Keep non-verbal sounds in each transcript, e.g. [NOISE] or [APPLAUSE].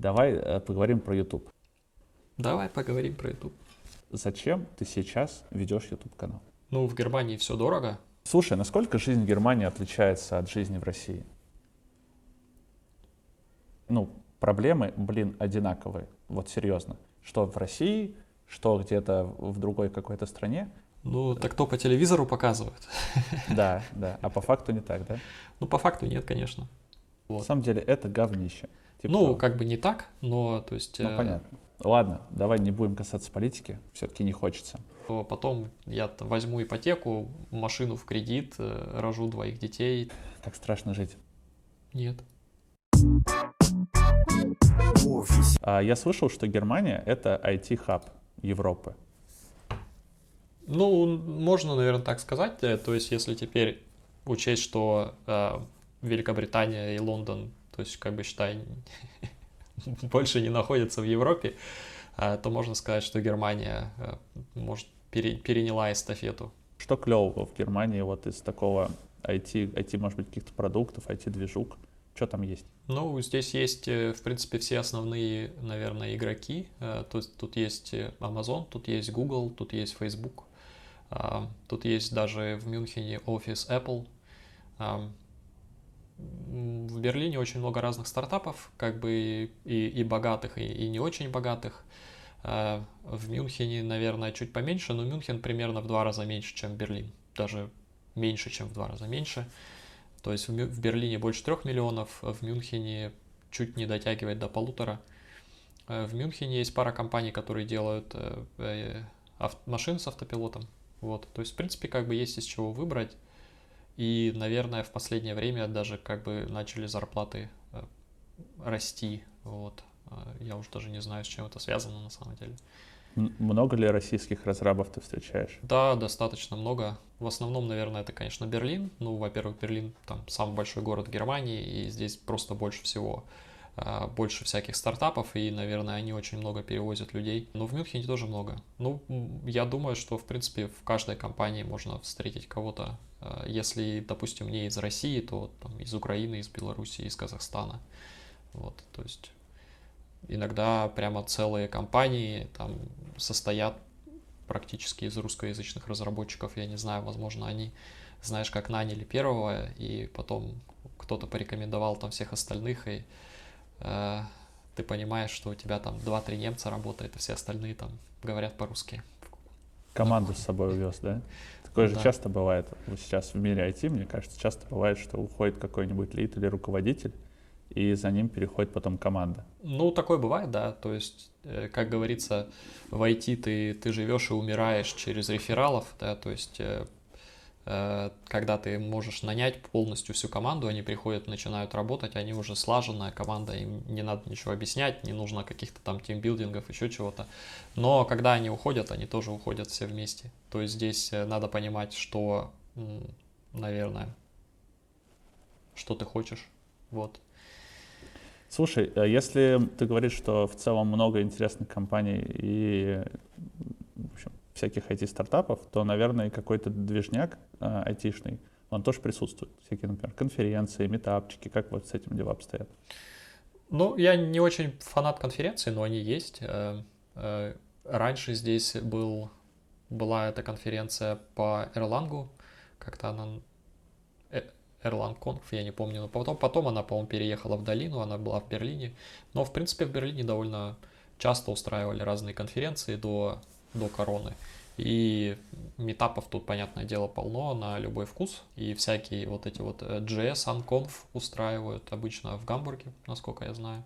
Давай э, поговорим про YouTube. Давай поговорим про YouTube. Зачем ты сейчас ведешь YouTube канал? Ну, в Германии все дорого. Слушай, насколько жизнь в Германии отличается от жизни в России? Ну, проблемы, блин, одинаковые. Вот серьезно. Что в России, что где-то в другой какой-то стране. Ну, так то по телевизору показывают. [LAUGHS] Да, да. А по факту не так, да? Ну, по факту нет, конечно. Вот. На самом деле это говнище. Типа ну, того. как бы не так, но то есть... Ну, э... понятно. Ладно, давай не будем касаться политики, все-таки не хочется. Потом я возьму ипотеку, машину в кредит, э, рожу двоих детей. Так страшно жить? Нет. А я слышал, что Германия — это IT-хаб Европы. Ну, можно, наверное, так сказать. Э, то есть, если теперь учесть, что э, Великобритания и Лондон, то есть, как бы считай, [LAUGHS] больше не находятся в Европе, э, то можно сказать, что Германия э, может пере, переняла эстафету. Что клевого в Германии вот из такого IT, IT может быть, каких-то продуктов, IT-движук? Что там есть? Ну, здесь есть, э, в принципе, все основные, наверное, игроки. Тут, тут есть Amazon, тут есть Google, тут есть Facebook. Тут есть даже в Мюнхене офис Apple в Берлине очень много разных стартапов, как бы и, и богатых, и, и не очень богатых. А, в Мюнхене, наверное, чуть поменьше, но Мюнхен примерно в два раза меньше, чем Берлин. Даже меньше, чем в два раза меньше. То есть в Берлине больше трех миллионов, в Мюнхене чуть не дотягивает до полутора. А в Мюнхене есть пара компаний, которые делают э, э, машин с автопилотом. Вот. То есть, в принципе, как бы есть из чего выбрать. И, наверное, в последнее время даже как бы начали зарплаты э, расти. Вот. Э, я уже даже не знаю, с чем это связано на самом деле. Много ли российских разрабов ты встречаешь? Да, достаточно много. В основном, наверное, это, конечно, Берлин. Ну, во-первых, Берлин там самый большой город Германии, и здесь просто больше всего больше всяких стартапов, и, наверное, они очень много перевозят людей. Но в Мюнхене тоже много. Ну, я думаю, что, в принципе, в каждой компании можно встретить кого-то Э, если, допустим, не из России, то там, из Украины, из Беларуси, из Казахстана. Вот, то есть иногда прямо целые компании там состоят практически из русскоязычных разработчиков. Я не знаю, возможно, они, знаешь, как наняли первого, и потом кто-то порекомендовал там всех остальных, и э, ты понимаешь, что у тебя там 2-3 немца работает, и все остальные там говорят по-русски. Команду с собой увез, да? Такое же да. часто бывает. Сейчас в мире IT, мне кажется, часто бывает, что уходит какой-нибудь лид или руководитель, и за ним переходит потом команда. Ну, такое бывает, да. То есть, э, как говорится, в IT ты, ты живешь и умираешь через рефералов, да, то есть Э, когда ты можешь нанять полностью всю команду, они приходят, начинают работать, они уже слаженная команда, им не надо ничего объяснять, не нужно каких-то там тимбилдингов, еще чего-то. Но когда они уходят, они тоже уходят все вместе. То есть здесь э, надо понимать, что, наверное, что ты хочешь. Вот. Слушай, а если ты говоришь, что в целом много интересных компаний и в общем, всяких IT-стартапов, то, наверное, какой-то движняк э, айтишный, он тоже присутствует. Всякие, например, конференции, метапчики. Как вот с этим дела обстоят? Ну, я не очень фанат конференций, но они есть. Э, э, раньше здесь был, была эта конференция по Erlang, как-то она Erlang Conf, я не помню, но потом, потом она, по-моему, переехала в долину, она была в Берлине. Но, в принципе, в Берлине довольно часто устраивали разные конференции до до короны. И метапов тут, понятное дело, полно на любой вкус. И всякие вот эти вот JS э, Unconf устраивают обычно в Гамбурге, насколько я знаю.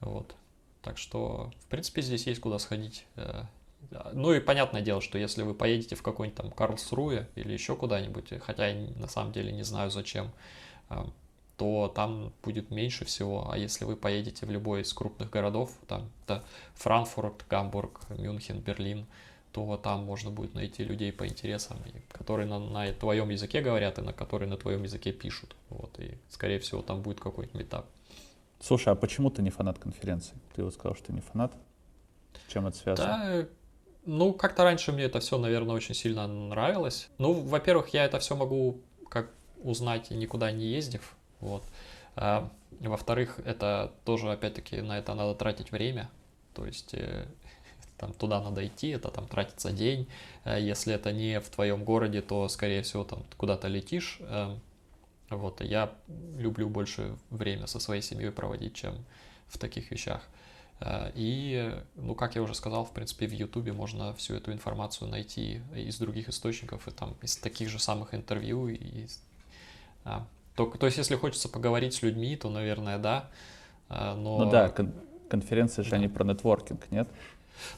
Вот. Так что, в принципе, здесь есть куда сходить. Э, ну и понятное дело, что если вы поедете в какой-нибудь там Карлсруе или еще куда-нибудь, хотя я на самом деле не знаю зачем, э, то там будет меньше всего. А если вы поедете в любой из крупных городов, там это Франкфурт, Гамбург, Мюнхен, Берлин, то там можно будет найти людей по интересам, которые на, на твоем языке говорят и на которые на твоем языке пишут. Вот, и, скорее всего, там будет какой-нибудь метап. Слушай, а почему ты не фанат конференции? Ты вот сказал, что ты не фанат. С чем это связано? Да, ну, как-то раньше мне это все, наверное, очень сильно нравилось. Ну, во-первых, я это все могу как узнать, никуда не ездив. Вот. А, Во-вторых, это тоже, опять-таки, на это надо тратить время. То есть э, [LAUGHS] там туда надо идти, это там тратится день. Э, если это не в твоем городе, то, скорее всего, там куда-то летишь. Э, вот, я люблю больше время со своей семьей проводить, чем в таких вещах. И, ну, как я уже сказал, в принципе, в Ютубе можно всю эту информацию найти из других источников, и там из таких же самых интервью. И, а, то, есть, если хочется поговорить с людьми, то, наверное, да. Но... Ну да, кон- конференции же да. они про нетворкинг, нет?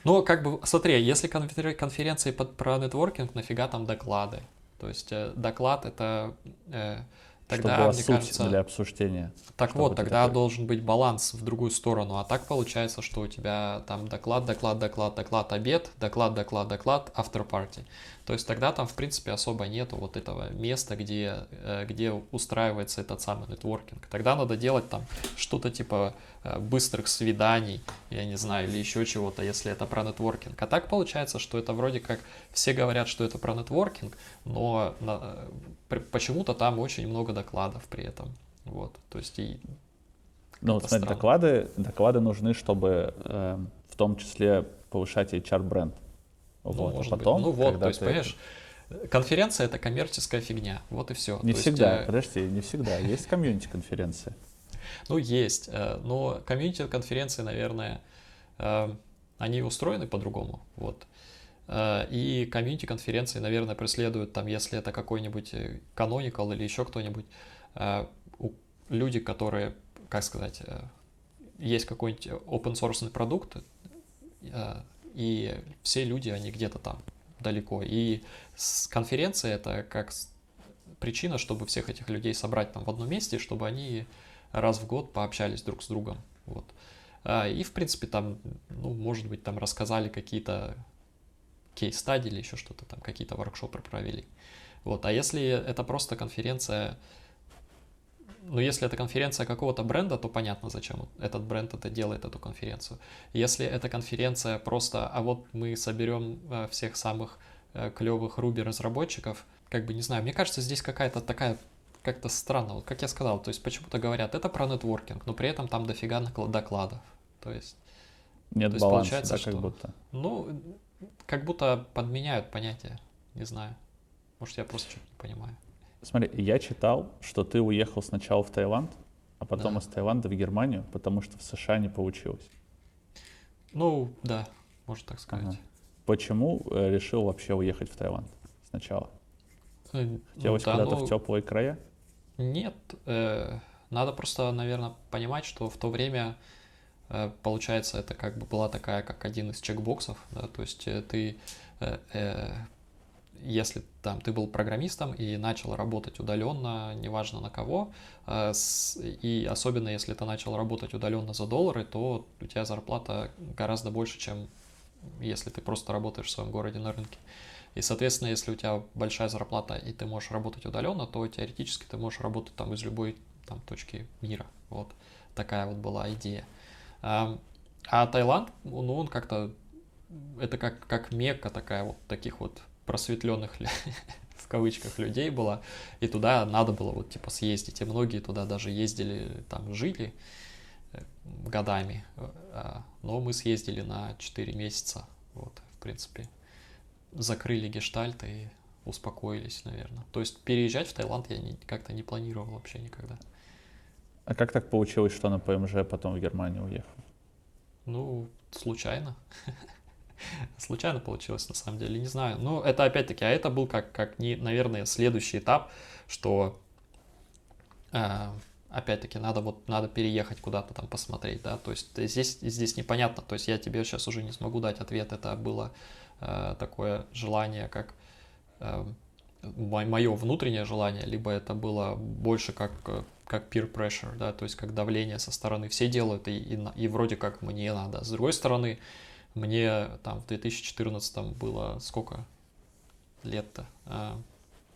Ну, как бы, смотри, если конференции под, про нетворкинг, нафига там доклады? То есть э, доклад это э, Тогда, Чтобы мне суть кажется, для обсуждения. Так вот, тогда такое. должен быть баланс в другую сторону. А так получается, что у тебя там доклад, доклад, доклад, доклад, обед, доклад, доклад, доклад, after party. То есть тогда там, в принципе, особо нету вот этого места, где, э, где устраивается этот самый нетворкинг. Тогда надо делать там что-то типа э, быстрых свиданий, я не знаю, или еще чего-то, если это про нетворкинг. А так получается, что это вроде как все говорят, что это про нетворкинг, но э, почему-то там очень много докладов при этом. Вот, то есть и ну, вот, смотри, доклады, доклады нужны, чтобы э, в том числе повышать HR-бренд. Ну, вот. может а потом, быть. Ну вот, то есть, ты... понимаешь, конференция это коммерческая фигня. Вот и все. Не то всегда, есть, э, подожди, не всегда. Есть комьюнити-конференции. [LAUGHS] Ну, есть. Э, но комьюнити-конференции, наверное, э, они устроены по-другому. Вот. И комьюнити-конференции, наверное, преследуют там, если это какой-нибудь Canonical или еще кто-нибудь, люди, которые, как сказать, есть какой-нибудь open source продукт, и все люди, они где-то там далеко. И конференция это как причина, чтобы всех этих людей собрать там в одном месте, чтобы они раз в год пообщались друг с другом. Вот. А, и, в принципе, там, ну, может быть, там рассказали какие-то кейс-стадии или еще что-то там, какие-то воркшопы провели. Вот. А если это просто конференция но если это конференция какого-то бренда, то понятно, зачем этот бренд это делает, эту конференцию. Если это конференция просто, а вот мы соберем э, всех самых э, клевых Ruby разработчиков, как бы не знаю, мне кажется, здесь какая-то такая как-то странно, вот как я сказал, то есть почему-то говорят, это про нетворкинг, но при этом там дофига докладов, то есть... Нет то есть баланса, получается, да, что, как будто. Ну, как будто подменяют понятие, не знаю. Может, я просто что-то не понимаю. Смотри, я читал, что ты уехал сначала в Таиланд, а потом да. из Таиланда в Германию, потому что в США не получилось. Ну, да, можно так сказать. Ага. Почему э, решил вообще уехать в Таиланд сначала? Э, Хотелось ну, да, куда-то ну, в теплые края? Нет, э, надо просто, наверное, понимать, что в то время, э, получается, это как бы была такая, как один из чекбоксов, да, то есть э, ты э, э, если там ты был программистом и начал работать удаленно, неважно на кого, э, и особенно если ты начал работать удаленно за доллары, то у тебя зарплата гораздо больше, чем если ты просто работаешь в своем городе на рынке. И, соответственно, если у тебя большая зарплата и ты можешь работать удаленно, то теоретически ты можешь работать там из любой там, точки мира. Вот такая вот была идея. А Таиланд, ну, он как-то, это как, как мекка такая вот таких вот просветленных [LAUGHS] в кавычках людей было, и туда надо было вот типа съездить, и многие туда даже ездили, там жили э, годами, а, но мы съездили на 4 месяца, вот, в принципе, закрыли гештальт и успокоились, наверное. То есть переезжать в Таиланд я как-то не планировал вообще никогда. А как так получилось, что на ПМЖ потом в Германию уехал? Ну, случайно. [LAUGHS] [LAUGHS] Случайно получилось, на самом деле, не знаю. Но это опять-таки, а это был как, как не, наверное, следующий этап, что э, опять-таки надо вот надо переехать куда-то там посмотреть, да, то есть здесь, здесь непонятно, то есть я тебе сейчас уже не смогу дать ответ, это было э, такое желание, как э, мое внутреннее желание, либо это было больше как, как peer pressure, да, то есть как давление со стороны, все делают, и, и, и вроде как мне надо. С другой стороны, мне там в 2014 было сколько лет-то? А,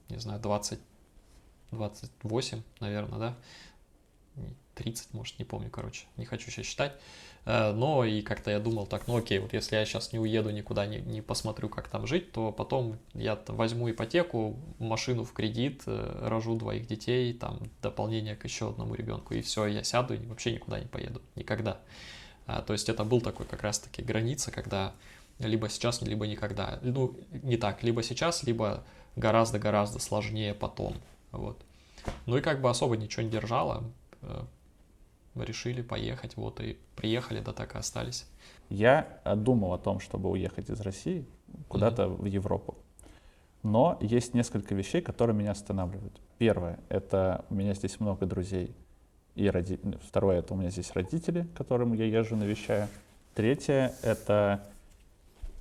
не знаю, 20, 28, наверное, да? 30, может, не помню, короче, не хочу сейчас считать. Э, но и как-то я думал так, ну окей, вот если я сейчас не уеду никуда, не, не посмотрю, как там жить, то потом я возьму ипотеку, машину в кредит, э, рожу двоих детей, там дополнение к еще одному ребенку, и все, я сяду и вообще никуда не поеду, никогда. А, то есть это был такой как раз-таки граница, когда либо сейчас, либо никогда. Ну, не так, либо сейчас, либо гораздо-гораздо сложнее потом. Вот. Ну и как бы особо ничего не держало. Э, решили поехать, вот и приехали, да так и остались. Я думал о том, чтобы уехать из России куда-то mm-hmm. в Европу. Но есть несколько вещей, которые меня останавливают. Первое, это у меня здесь много друзей. И роди... Второе, это у меня здесь родители, которым я езжу, навещаю. Третье, это,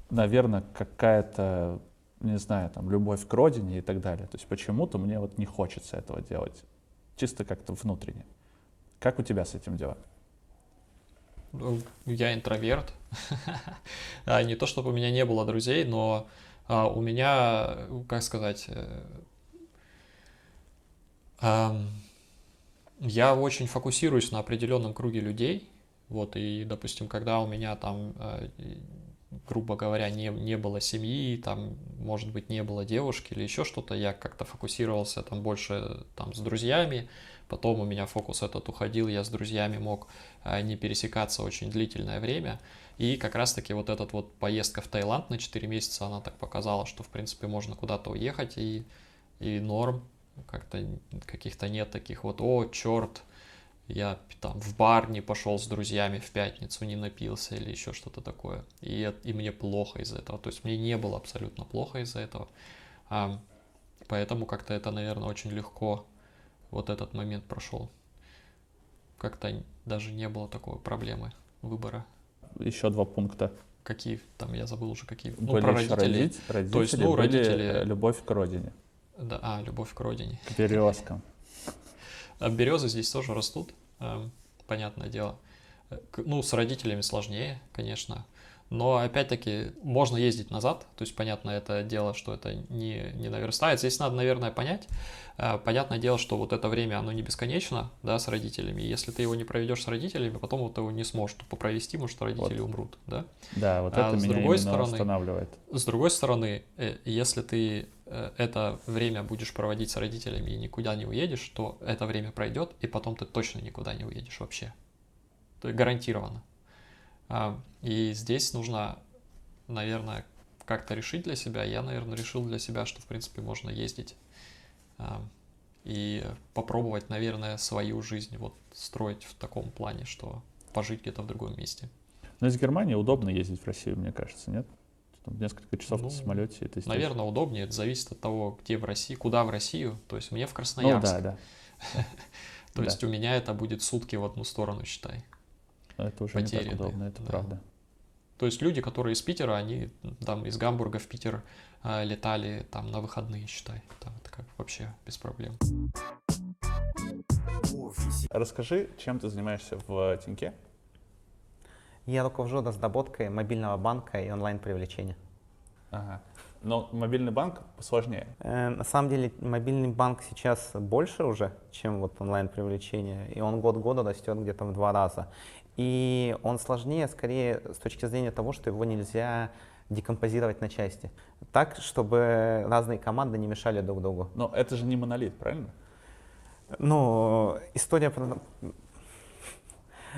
наверное, какая-то, не знаю, там, любовь к родине и так далее. То есть почему-то мне вот не хочется этого делать. Чисто как-то внутренне. Как у тебя с этим дела? Ну, я интроверт. [LAUGHS] а, не то, чтобы у меня не было друзей, но а, у меня, как сказать, э, я очень фокусируюсь на определенном круге людей. Вот, и, допустим, когда у меня там, э, грубо говоря, не, не было семьи, там, может быть, не было девушки или еще что-то, я как-то фокусировался там больше там с друзьями, Потом у меня фокус этот уходил, я с друзьями мог а, не пересекаться очень длительное время. И как раз-таки вот эта вот поездка в Таиланд на 4 месяца, она так показала, что, в принципе, можно куда-то уехать и, и норм. Как-то каких-то нет таких вот, о, черт, я там в бар не пошел с друзьями в пятницу, не напился или еще что-то такое. И, и мне плохо из-за этого. То есть мне не было абсолютно плохо из-за этого. А, поэтому как-то это, наверное, очень легко вот этот момент прошел. Как-то даже не было такой проблемы выбора. Еще два пункта. Какие там, я забыл уже какие. Ну, были про родителей. Родить, родители. То есть, ну, были родители... любовь к родине. Да, а, любовь к родине. К березкам. [LAUGHS] А березы здесь тоже растут, эм, понятное дело. Ну, с родителями сложнее, конечно. Но опять-таки можно ездить назад, то есть понятно это дело, что это не, не наверстается. Здесь надо, наверное, понять. Э, понятное дело, что вот это время, оно не бесконечно, да, с родителями. Если ты его не проведешь с родителями, потом вот его не сможешь попровести, может, родители вот. умрут, да? Да, вот это а меня другой стороны, останавливает. С другой стороны, э, если ты это время будешь проводить с родителями и никуда не уедешь, то это время пройдет, и потом ты точно никуда не уедешь вообще. То есть гарантированно. А, и здесь нужно, наверное, как-то решить для себя. Я, наверное, решил для себя, что, в принципе, можно ездить а, и попробовать, наверное, свою жизнь вот строить в таком плане, что пожить где-то в другом месте. Но из Германии удобно ездить в Россию, мне кажется, нет? Там несколько часов ну, на самолете. Это наверное, удобнее. Это зависит от того, где в России, куда в Россию. То есть мне в Красноярск. Ну, да, да. [LAUGHS] То есть у меня это будет сутки в одну сторону, считай. Это уже не так удобно, это да. правда. То есть люди, которые из Питера, они там из Гамбурга в Питер э, летали там на выходные, считай. Там это как вообще без проблем. Расскажи, чем ты занимаешься в Тиньке? Я руковожу разработкой мобильного банка и онлайн-привлечения. Ага. Но мобильный банк сложнее. Э, на самом деле мобильный банк сейчас больше уже, чем вот онлайн-привлечение. И он год года растет где-то в два раза. И он сложнее скорее с точки зрения того, что его нельзя декомпозировать на части. Так, чтобы разные команды не мешали друг другу. Но это же не монолит, правильно? Ну, история про...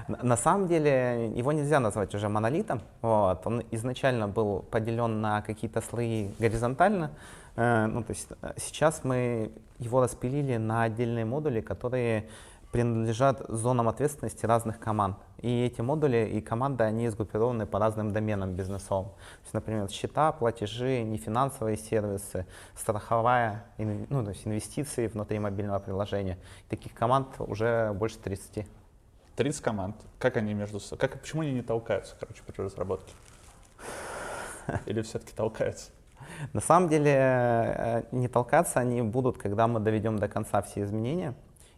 На самом деле его нельзя назвать уже монолитом. Вот. Он изначально был поделен на какие-то слои горизонтально. Э, ну, то есть э, сейчас мы его распилили на отдельные модули, которые принадлежат зонам ответственности разных команд. И эти модули и команды, они сгруппированы по разным доменам бизнесовым. То есть, например, счета, платежи, нефинансовые сервисы, страховая, ну, то есть инвестиции внутри мобильного приложения. Таких команд уже больше 30. 30 команд. Как они между собой? Как, почему они не толкаются, короче, при разработке? Или все-таки толкаются? На самом деле э, не толкаться они будут, когда мы доведем до конца все изменения.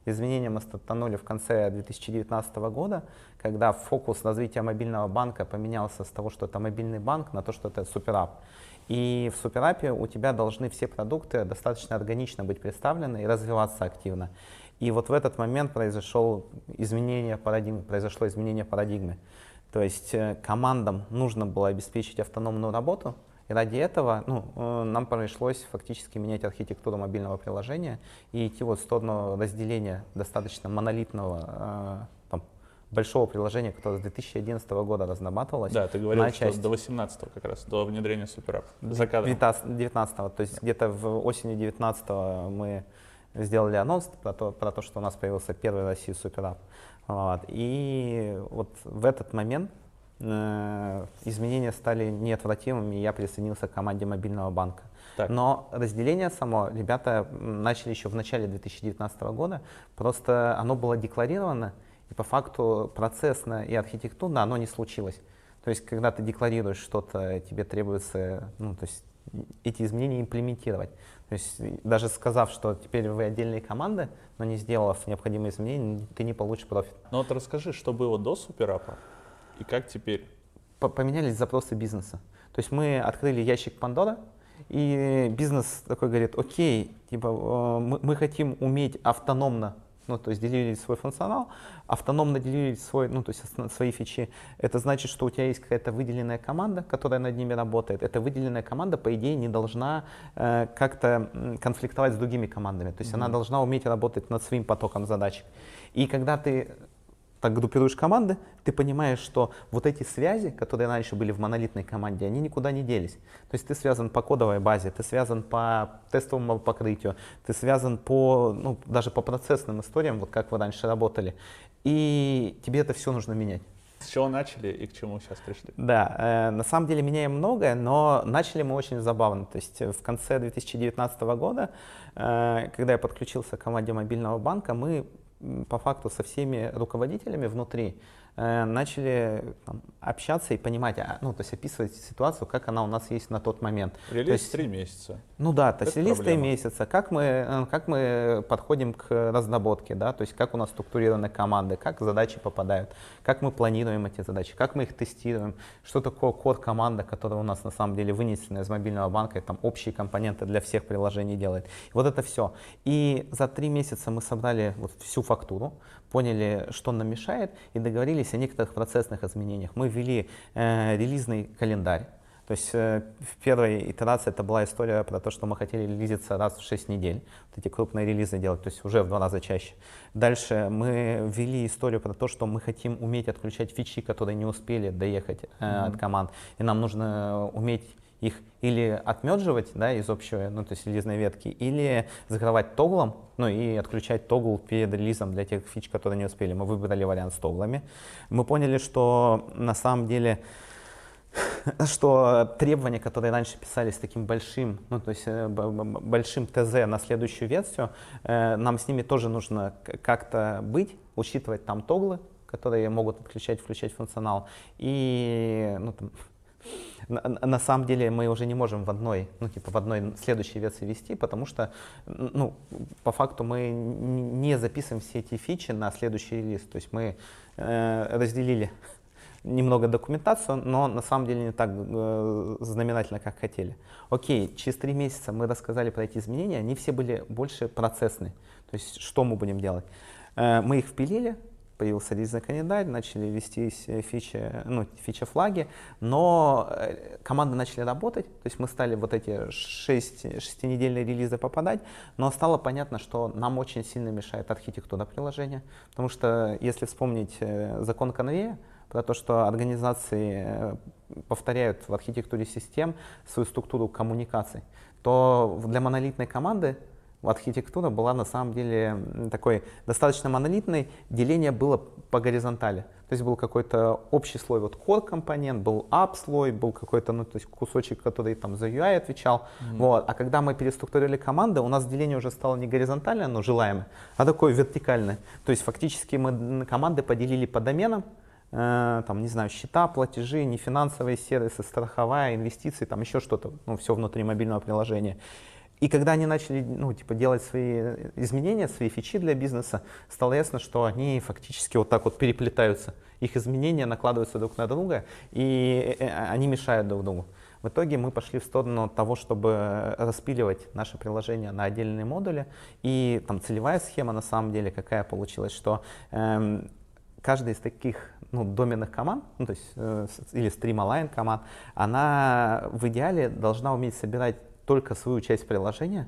Изменения мы стартанули в конце 2019 года, когда фокус развития мобильного банка поменялся с того, что это мобильный банк, на то, что это суперап. И в суперапе у тебя должны все продукты достаточно органично быть представлены и развиваться активно. И вот в этот момент произошло изменение парадигмы, произошло изменение парадигмы. То есть э, командам нужно было обеспечить автономную работу, и ради этого ну, э, нам пришлось фактически менять архитектуру мобильного приложения и идти вот в сторону разделения достаточно монолитного э, там, большого приложения, которое с 2011 года разрабатывалось. Да, ты говорил, что части. до 18 как раз, до внедрения SuperApp. За кадром. 19 то есть где-то в осени 19 мы сделали анонс про то, про то, что у нас появился первый в России суперап. Вот. И вот в этот момент э, изменения стали неотвратимыми, и я присоединился к команде мобильного банка. Так. Но разделение само ребята начали еще в начале 2019 года, просто оно было декларировано, и по факту процессно и архитектурно оно не случилось. То есть, когда ты декларируешь что-то, тебе требуется, ну, то есть эти изменения имплементировать. То есть даже сказав, что теперь вы отдельные команды, но не сделав необходимые изменения, ты не получишь профит. Ну вот расскажи, что было до SuperApp и как теперь? По- Поменялись запросы бизнеса. То есть мы открыли ящик Пандора, и бизнес такой говорит, окей, типа э, мы, мы хотим уметь автономно ну, то есть деливерить свой функционал, автономно деливерить свой, ну, то есть свои фичи. Это значит, что у тебя есть какая-то выделенная команда, которая над ними работает. Эта выделенная команда, по идее, не должна э, как-то конфликтовать с другими командами. То есть она должна уметь работать над своим потоком задач. И когда ты так группируешь команды, ты понимаешь, что вот эти связи, которые раньше были в монолитной команде, они никуда не делись. То есть ты связан по кодовой базе, ты связан по тестовому покрытию, ты связан по, ну, даже по процессным историям, вот как вы раньше работали. И тебе это все нужно менять. С чего начали и к чему сейчас пришли? Да, э, на самом деле меняем многое, но начали мы очень забавно. То есть в конце 2019 года, э, когда я подключился к команде мобильного банка, мы по факту со всеми руководителями внутри э, начали там, общаться и понимать, а, ну, то есть описывать ситуацию, как она у нас есть на тот момент. То Релиз есть- три месяца. ну да, то есть релиз месяца, как мы, э, как мы подходим к разработке, да, то есть как у нас структурированы команды, как задачи попадают, как мы планируем эти задачи, как мы их тестируем, что такое код команда, которая у нас на самом деле вынесена из мобильного банка, и там общие компоненты для всех приложений делает. Вот это все. И за три месяца мы собрали вот всю фактуру, поняли, что нам мешает, и договорились о некоторых процессных изменениях. Мы ввели э, релизный календарь, то есть э, в первой итерации это была история про то, что мы хотели релизиться раз в 6 недель, вот эти крупные релизы делать, то есть уже в два раза чаще. Дальше мы ввели историю про то, что мы хотим уметь отключать фичи, которые не успели доехать э, от команд, и нам нужно уметь их или отмедживать да, из общего, ну, то есть релизной ветки, или закрывать тоглом, ну и отключать тогл перед релизом для тех фич, которые не успели. Мы выбрали вариант с тоглами. Мы поняли, что на самом деле что требования, которые раньше писались таким большим, ну то есть э, большим ТЗ на следующую версию, э, нам с ними тоже нужно как-то быть, учитывать там тоглы, которые могут отключать, включать функционал. И ну, там, на, на- самом деле мы уже не можем в одной, ну типа в одной следующей версии вести, потому что, ну, по факту мы не записываем все эти фичи на следующий релиз. То есть мы э, разделили немного документацию, но на самом деле не так э, знаменательно, как хотели. Окей, через три месяца мы рассказали про эти изменения, они все были больше процессные. То есть что мы будем делать? Э, мы их впилили, появился релизный календарь, начали вестись э, фичи, ну, фича-флаги, но э, команды начали работать, то есть мы стали вот эти шесть, шестинедельные релизы попадать, но стало понятно, что нам очень сильно мешает архитектура приложения, потому что если вспомнить э, закон конвея, про то, что организации повторяют в архитектуре систем свою структуру коммуникаций, то для монолитной команды архитектура была на самом деле такой достаточно монолитной, деление было по горизонтали. То есть был какой-то общий слой, вот core компонент, был app слой, был какой-то, ну, то есть кусочек, который там за UI отвечал. Вот. А когда мы переструктурировали команды, у нас деление уже стало не горизонтальное, но желаемое, а такое вертикальное. То есть фактически мы команды поделили по доменам, э, там, не знаю, счета, платежи, нефинансовые сервисы, страховая, инвестиции, там еще что-то, ну, все внутри мобильного приложения. И когда они начали, ну, типа, делать свои изменения, свои фичи для бизнеса, стало ясно, что они фактически вот так вот переплетаются. Их изменения накладываются друг на друга, и э, э, они мешают друг другу. В итоге мы пошли в сторону того, чтобы распиливать наше приложение на отдельные модули. И там целевая схема на самом деле какая получилась, что эм, каждая из таких ну, доменных команд, ну, то есть, э, или стрималайн команд, она в идеале должна уметь собирать только свою часть приложения,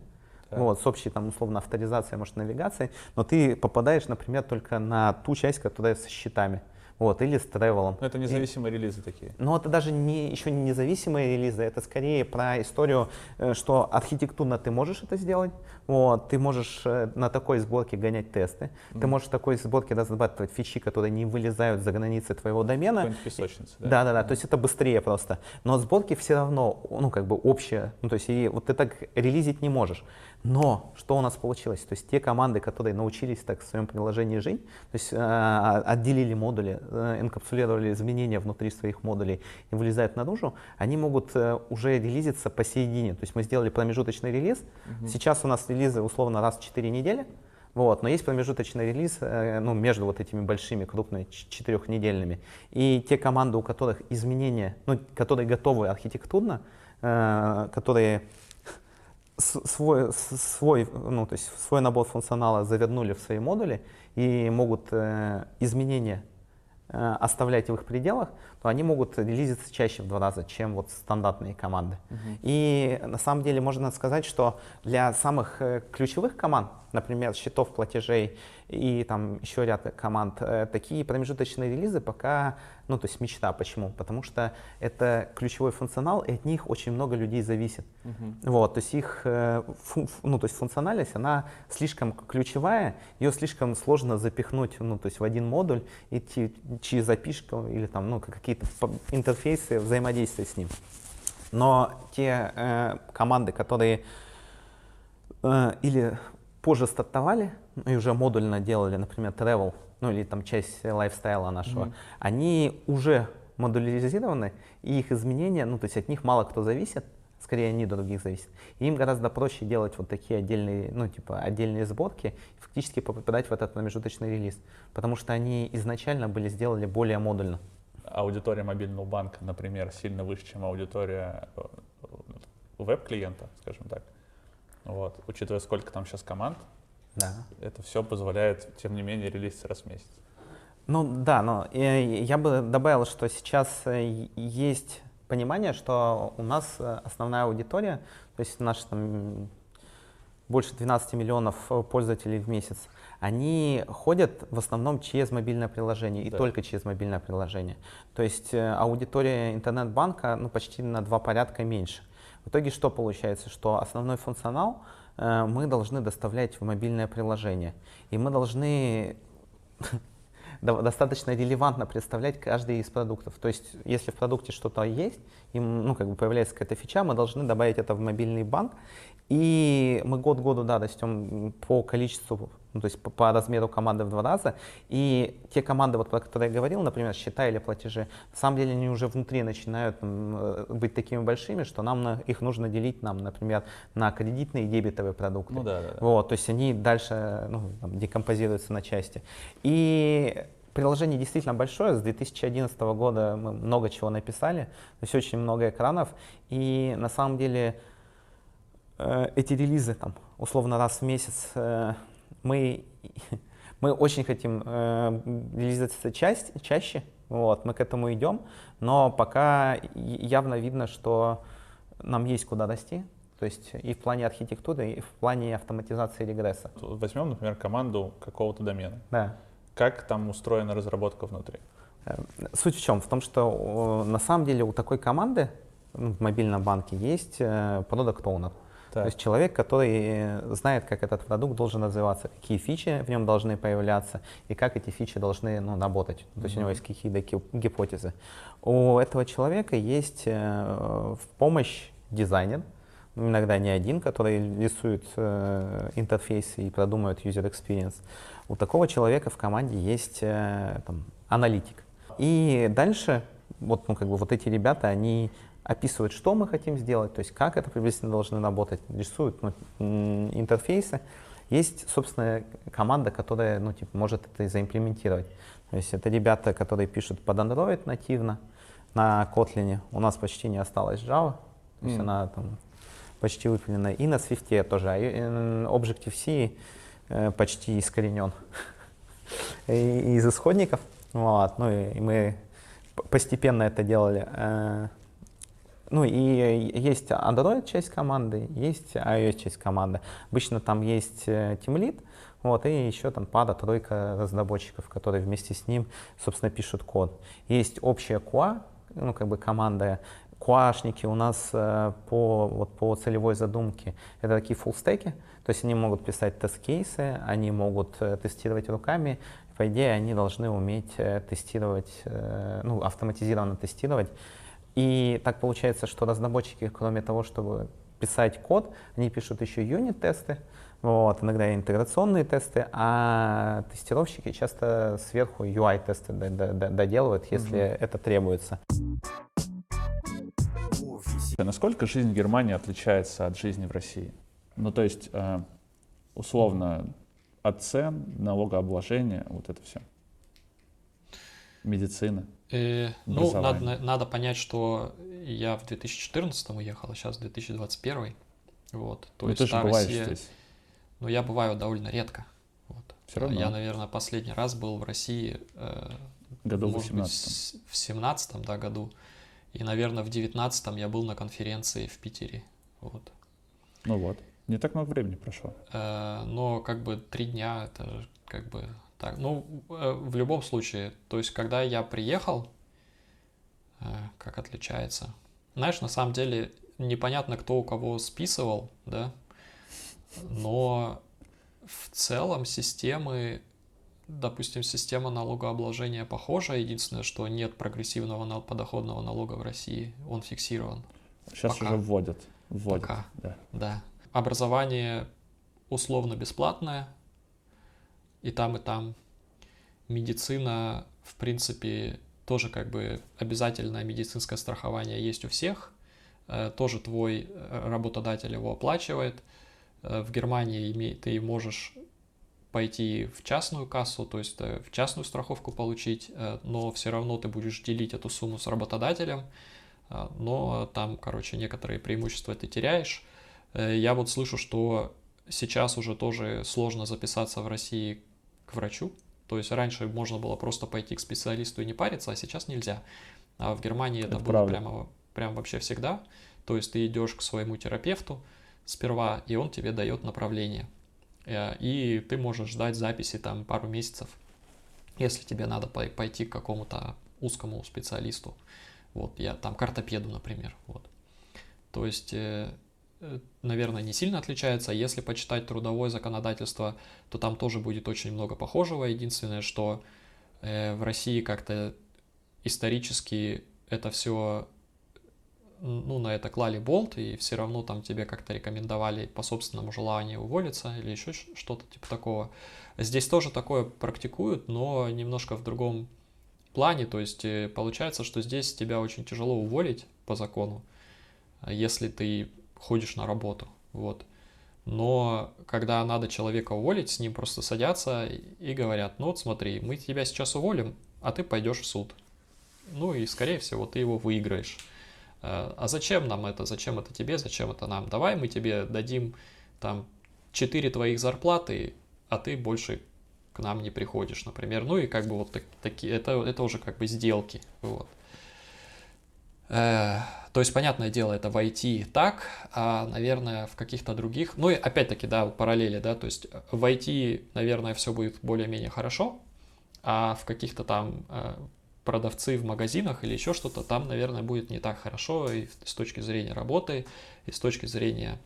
так. вот, с общей, там, условно, авторизацией, может, навигацией, но ты попадаешь, например, только на ту часть, которая со счетами вот, или с тревелом. Но это независимые и, релизы такие. Но это даже не, еще не независимые релизы, это скорее про историю, э, что архитектурно ты можешь это сделать, вот, ты можешь э, на такой сборке гонять тесты, mm. ты можешь в такой сборке разрабатывать фичи, которые не вылезают за границы твоего домена. Песочница, да? Да, да, да, то есть это быстрее просто. Но сборки все равно, ну, как бы общие, ну, то есть и вот ты так релизить не можешь. Но что у нас получилось? То есть те команды, которые научились так в своем приложении жить, то есть э, отделили модули, э, энкапсулировали изменения внутри своих модулей и вылезают наружу, они могут э, уже релизиться посередине. То есть мы сделали промежуточный релиз. Угу. Сейчас у нас релизы условно раз в 4 недели. Вот, но есть промежуточный релиз э, ну, между вот этими большими, крупными, четырехнедельными. И те команды, у которых изменения, ну, которые готовы архитектурно, э, которые свой, свой, ну, то есть свой набор функционала завернули в свои модули и могут э, изменения э, оставлять в их пределах, то они могут релизиться чаще в два раза, чем вот стандартные команды. Uh-huh. И на самом деле можно сказать, что для самых э, ключевых команд, например, счетов платежей и там еще ряд команд, э, такие промежуточные релизы пока, ну то есть мечта. Почему? Потому что это ключевой функционал, и от них очень много людей зависит. Uh-huh. Вот, то есть их, э, ну то есть функциональность, она слишком ключевая, ее слишком сложно запихнуть, ну то есть в один модуль, и через запишку или там, ну какие-то интерфейсы взаимодействия с ним. Но те э, команды, которые э, или позже стартовали и уже модульно делали, например, travel, ну или там часть лайфстайла нашего, mm-hmm. они уже модуляризированы, и их изменения, ну то есть от них мало кто зависит, скорее они от других зависят. И им гораздо проще делать вот такие отдельные, ну типа отдельные сборки, и фактически попадать в этот промежуточный релиз, потому что они изначально были сделаны более модульно. Аудитория мобильного банка, например, сильно выше, чем аудитория э, веб-клиента, скажем так. Вот. Учитывая, сколько там сейчас команд, да. это все позволяет, тем не менее, релизиться раз в месяц. Ну да, но я бы добавил, что сейчас э, есть понимание, что у нас э, основная аудитория, то есть наши там больше 12 миллионов пользователей в месяц, они ходят в основном через мобильное приложение и да. только через мобильное приложение. То есть э, аудитория интернет-банка ну, почти на два порядка меньше. В итоге что получается? Что основной функционал э, мы должны доставлять в мобильное приложение. И мы должны [LAUGHS] достаточно релевантно представлять каждый из продуктов. То есть, если в продукте что-то есть, им, ну, как бы появляется какая-то фича, мы должны добавить это в мобильный банк. И мы год году, да, растем по количеству ну, то есть по, по размеру команды в два раза. И те команды, вот, про которые я говорил, например, счета или платежи, на самом деле они уже внутри начинают э, быть такими большими, что нам на, их нужно делить, нам, например, на кредитные и дебетовые продукты. Ну, да, да, да. Вот, то есть они дальше ну, там, декомпозируются на части. И Приложение действительно большое. С 2011 года мы много чего написали, то есть очень много экранов. И на самом деле э, эти релизы, там, условно раз в месяц, э, мы, [LAUGHS] мы очень хотим э, реализоваться часть, чаще, вот, мы к этому идем, но пока явно видно, что нам есть куда расти, то есть и в плане архитектуры, и в плане автоматизации регресса. Возьмем, например, команду какого-то домена. Да. Как там устроена разработка внутри? Э, суть в чем? В том, что на самом деле у такой команды в мобильном банке есть э, product owner. Так. То есть человек, который знает, как этот продукт должен развиваться, какие фичи в нем должны появляться и как эти фичи должны ну, работать. Mm-hmm. То есть у него есть какие-то гипотезы. У этого человека есть э, в помощь дизайнер, иногда не один, который рисует э, интерфейсы и продумывает user experience. У такого человека в команде есть э, там, аналитик. И дальше вот, ну, как бы вот эти ребята, они описывают, что мы хотим сделать, то есть как это приблизительно должны работать, рисуют ну, интерфейсы. Есть, собственно, команда, которая ну, типа, может это заимплементировать. То есть это ребята, которые пишут под Android нативно, на Kotlin. У нас почти не осталось Java, то есть Mm. она там почти выпилена. И на Swift тоже. А э, Objective-C э, почти искоренен [LAUGHS] из исходников. Вот. Ну и мы постепенно это делали. Э, Ну и есть Android часть команды, есть iOS часть команды. Обычно там есть э, Team Lead, вот, и еще там пара, тройка разработчиков, которые вместе с ним, собственно, пишут код. Есть общая QA, ну, как бы команда, QA-шники у нас э, по, вот, по целевой задумке, это такие фуллстеки, то есть они могут писать тест-кейсы, они могут э, тестировать руками, по идее, они должны уметь э, тестировать, э, ну, автоматизированно тестировать. И так получается, что разработчики, кроме того, чтобы писать код, они пишут еще юнит-тесты, вот, иногда интеграционные тесты, а тестировщики часто сверху UI-тесты доделывают, если это требуется. А Насколько жизнь в Германии отличается от жизни в России? Ну, то есть, э, условно, от цен, налогообложения, вот это все. Медицина. Э, ну, надо, надо понять, что я в 2014 уехал, а сейчас 2021. Вот. То ну, есть ты же бываешь Россия- здесь. Ну, я бываю довольно редко. Вот. Всё равно. Я, наверное, последний раз был в России э, Году в может быть, 18 с- в 17 да, году. И, наверное, в 19 я был на конференции в Питере. Вот. Ну вот. Не так много времени прошло. Э, но как бы три дня это как бы так. Ну, э, в любом случае, то есть, когда я приехал, э, как отличается? Знаешь, на самом деле непонятно, кто у кого списывал, да, но в целом системы, допустим, система налогообложения похожа, единственное, что нет прогрессивного подоходного налога в России, он фиксирован. Сейчас Пока. уже вводят. Вводят. Пока. Да. Да. Образование условно бесплатное, и там, и там. Медицина, в принципе, тоже как бы обязательное медицинское страхование есть у всех. Э, Тоже твой э, работодатель его оплачивает. Э, В Германии ты можешь пойти в частную кассу, то есть в частную страховку получить, но все равно ты будешь делить эту сумму с работодателем, но там, короче, некоторые преимущества ты теряешь. Я вот слышу, что сейчас уже тоже сложно записаться в России к врачу. То есть раньше можно было просто пойти к специалисту и не париться, а сейчас нельзя. А в Германии это, Это было правда. прямо, прям вообще всегда. То есть ты идешь к своему терапевту сперва, и он тебе дает направление. Э, И ты можешь ждать записи там пару месяцев, если тебе надо пой- пойти к какому-то узкому специалисту. Вот, я там к ортопеду, например. Вот. То есть, э, наверное, не сильно отличается. Если почитать трудовое законодательство, то там тоже будет очень много похожего. Единственное, что э, в России как-то исторически это все, ну, на это клали болт, и все равно там тебе как-то рекомендовали по собственному желанию уволиться или еще что-то типа такого. Здесь тоже такое практикуют, но немножко в другом плане. То есть э, получается, что здесь тебя очень тяжело уволить по закону, а если ты ходишь на работу. Вот. Но когда надо человека уволить, с ним просто садятся и- говорят, ну вот смотри, мы тебя сейчас уволим, а ты пойдешь в суд. Ну и, скорее всего, ты его выиграешь. Э, А зачем нам это? Зачем это тебе? Зачем это нам? Давай мы тебе дадим там 4 твоих зарплаты, а ты больше к нам не приходишь, например. Ну и как бы вот так- такие, это, это уже как бы сделки. Вот. Э, То есть, понятное дело, это в IT так, а, наверное, в каких-то других... Ну и опять-таки, да, параллели, да, то есть в IT, наверное, все будет более-менее хорошо, а в каких-то там э, продавцы в магазинах или еще что-то, там, наверное, будет не так хорошо и с точки зрения работы, и с точки зрения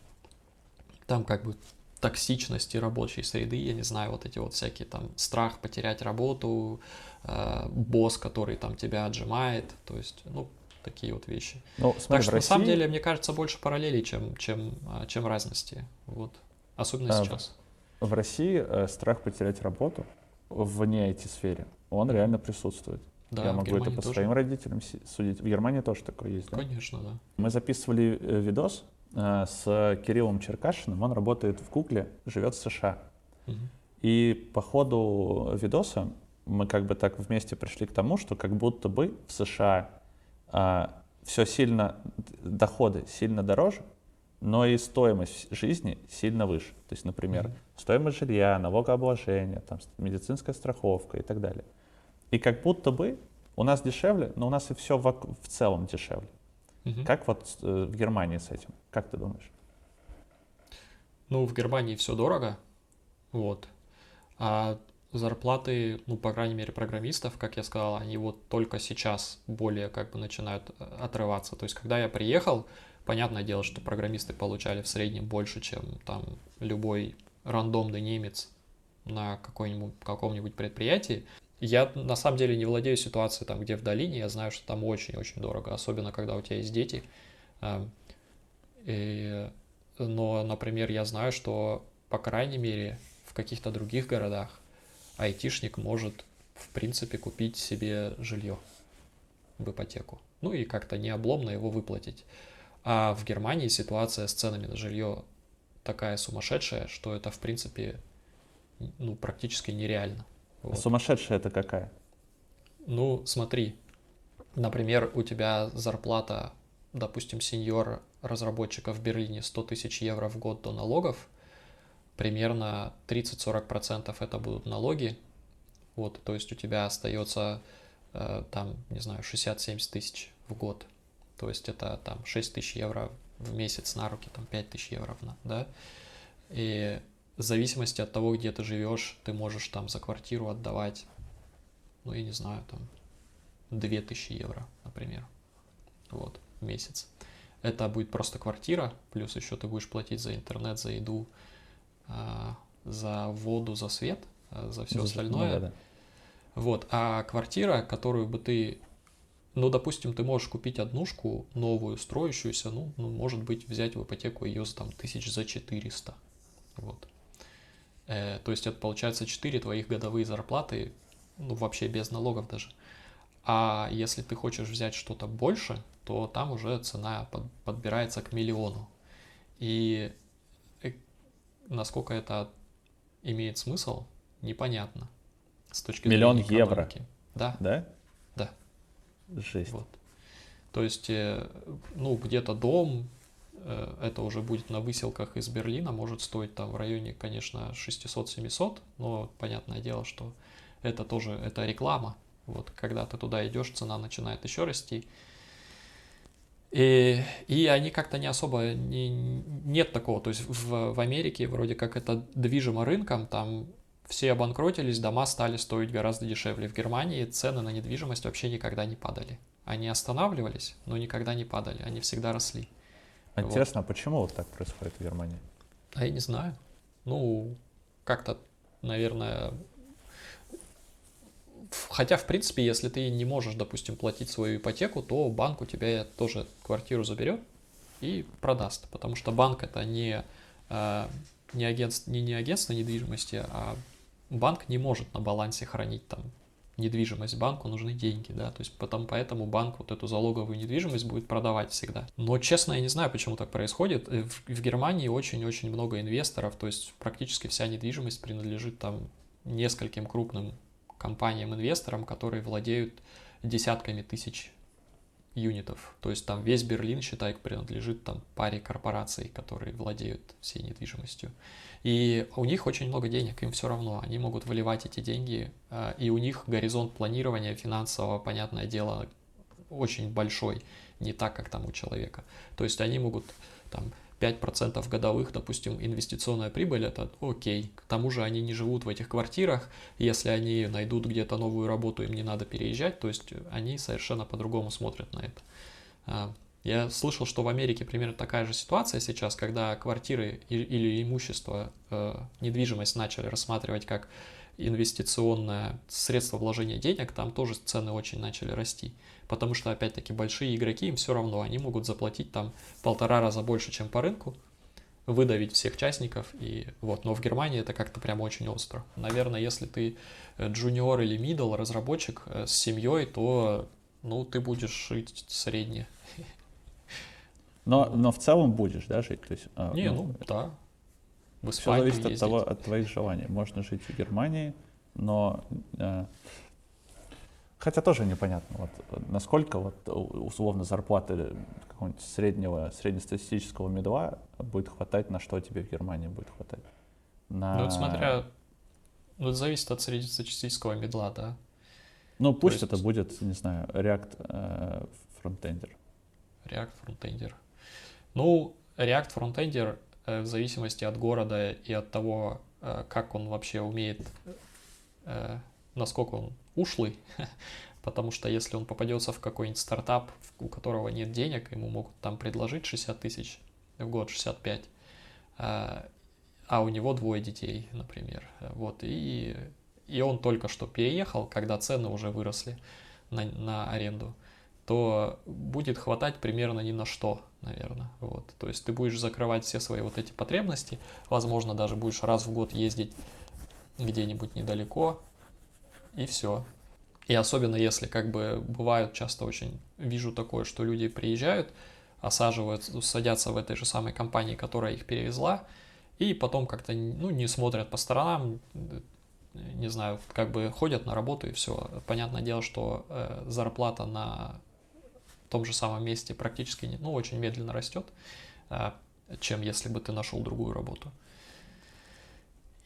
там как бы токсичности рабочей среды, я не знаю, вот эти вот всякие там страх потерять работу, э, босс, который там тебя отжимает, то есть, ну, такие вот вещи. Ну, Так смотри, что в на самом России- деле, мне кажется, больше параллелей, чем, чем, а, чем разности. Вот. Особенно А, сейчас. В России э, страх потерять работу вне IT-сфере, он реально присутствует. Да, Я могу это по тоже. своим родителям судить. В Германии тоже такое есть, да? Конечно, да. Мы записывали э, видос э, с Кириллом Черкашиным, он работает в Гугле, живет в США. Мгм. И по ходу видоса мы как бы так вместе пришли к тому, что как будто бы в США все сильно, доходы сильно дороже, но и стоимость жизни сильно выше. То есть, например, mm-hmm. стоимость жилья, налогообложение, там, медицинская страховка и так далее. И как будто бы у нас дешевле, но у нас и все в, в целом дешевле. Mm-hmm. Как вот э, в Германии с этим? Как ты думаешь? Ну, в Германии все дорого, вот. А зарплаты, ну, по крайней мере, программистов, как я сказал, они вот только сейчас более как бы начинают э, отрываться. То есть, когда я приехал, понятное дело, что программисты получали в среднем больше, чем там любой рандомный немец на какой-нибудь, каком-нибудь предприятии. Я на самом деле не владею ситуацией там, где в долине, я знаю, что там очень-очень дорого, особенно когда у тебя есть дети. Эм, и но, например, я знаю, что, по крайней мере, в каких-то других городах айтишник может, в принципе, купить себе жилье в ипотеку. Ну и как-то не обломно его выплатить. А в Германии ситуация с ценами на жилье такая сумасшедшая, что это, в принципе, ну, практически нереально. А вот. сумасшедшая это какая? Ну, смотри, например, у тебя зарплата, допустим, сеньор разработчика в Берлине 100 тысяч евро в год до налогов, примерно 30-40% это будут налоги. Вот, то есть у тебя остается э, там, не знаю, 60-70 тысяч в год. То есть это там 6 тысяч евро в месяц на руки, там 5 тысяч евро, да. И в зависимости от того, где ты живешь, ты можешь там за квартиру отдавать, ну, я не знаю, там 2000 евро, например, вот, в месяц это будет просто квартира, плюс еще ты будешь платить за интернет, за еду, за воду, за свет, а, за все за остальное. Ну, да, да. Вот, а квартира, которую бы ты, ну, допустим, ты можешь купить однушку новую, строящуюся, ну, ну может быть, взять в ипотеку ее там тысяч за 400, вот. Э, то есть это получается 4 твоих годовые зарплаты, ну, вообще без налогов даже. А если ты хочешь взять что-то больше, то там уже цена под, подбирается к миллиону. И насколько это имеет смысл, непонятно. С точки Миллион зрения евро. Да. Да? Да. Жесть. Вот. То есть, э, ну, где-то дом, э, это уже будет на выселках из Берлина, может стоить там в районе, конечно, 600-700, но понятное дело, что это тоже, это реклама. Вот, когда ты туда идешь, цена начинает еще расти. И, и они как-то не особо, не, нет такого, то есть в, в Америке вроде как это движимо рынком, там все обанкротились, дома стали стоить гораздо дешевле. В Германии цены на недвижимость вообще никогда не падали. Они останавливались, но никогда не падали, они всегда росли. Интересно, вот. а почему вот так происходит в Германии? А я не знаю. Ну, как-то, наверное, Хотя, в принципе, если ты не можешь, допустим, платить свою ипотеку, то банк у тебя тоже квартиру заберет и продаст. Потому что банк это не, э, не, агентство, не, не агентство недвижимости, а банк не может на балансе хранить там недвижимость, банку нужны деньги, да, то есть потом, поэтому банк вот эту залоговую недвижимость будет продавать всегда. Но, честно, я не знаю, почему так происходит. Э, в, в Германии очень-очень много инвесторов, то есть практически вся недвижимость принадлежит там нескольким крупным компаниям-инвесторам, которые владеют десятками тысяч юнитов. То есть там весь Берлин, считай, принадлежит там паре корпораций, которые владеют всей недвижимостью. И у них очень много денег, им все равно, они могут выливать эти деньги, а, и у них горизонт планирования финансового, понятное дело, очень большой, не так, как там у человека. То есть они могут там 5% годовых, допустим, инвестиционная прибыль, это окей. К тому же они не живут в этих квартирах, если они найдут где-то новую работу, им не надо переезжать, то есть они совершенно по-другому смотрят на это. А, я слышал, что в Америке примерно такая же ситуация сейчас, когда квартиры или имущество, э, недвижимость начали рассматривать как инвестиционное средство вложения денег, там тоже цены очень начали расти. Потому что, опять-таки, большие игроки, им все равно, они могут заплатить там полтора раза больше, чем по рынку, выдавить всех частников, и вот. Но в Германии это как-то прям очень остро. Наверное, если ты джуниор или мидл разработчик э, с семьей, то, ну, ты будешь жить средне. Но, но в целом будешь, да, жить? То есть, а, Не, ну, ну да. В Все зависит от, того, от твоих желаний. Можно жить в Германии, но э, Хотя тоже непонятно, вот, насколько вот, условно зарплаты какого-нибудь среднего, среднестатистического медла будет хватать, на что тебе в Германии будет хватать. На... Ну, вот смотря, ну, это зависит от среднестатистического медла, да. Ну, пусть есть... это будет, не знаю, React э, фронтендер. React фронтендер. Ну, React фронтендер э, в зависимости от города и от того, э, как он вообще умеет, э, насколько он ушлый, [LAUGHS] потому что если он попадется в какой-нибудь стартап, у которого нет денег, ему могут там предложить 60 тысяч в год, 65, а, а у него двое детей, например, вот, и, и он только что переехал, когда цены уже выросли на, на аренду, то будет хватать примерно ни на что, наверное, вот, то есть ты будешь закрывать все свои вот эти потребности, возможно, даже будешь раз в год ездить где-нибудь недалеко, и все. И особенно если как бы бывают часто очень, вижу такое, что люди приезжают, осаживаются, садятся в этой же самой компании, которая их перевезла, и потом как-то ну, не смотрят по сторонам, не знаю, как бы ходят на работу и все. Понятное дело, что э, зарплата на том же самом месте практически не, ну, очень медленно растет, э, чем если бы ты нашел другую работу.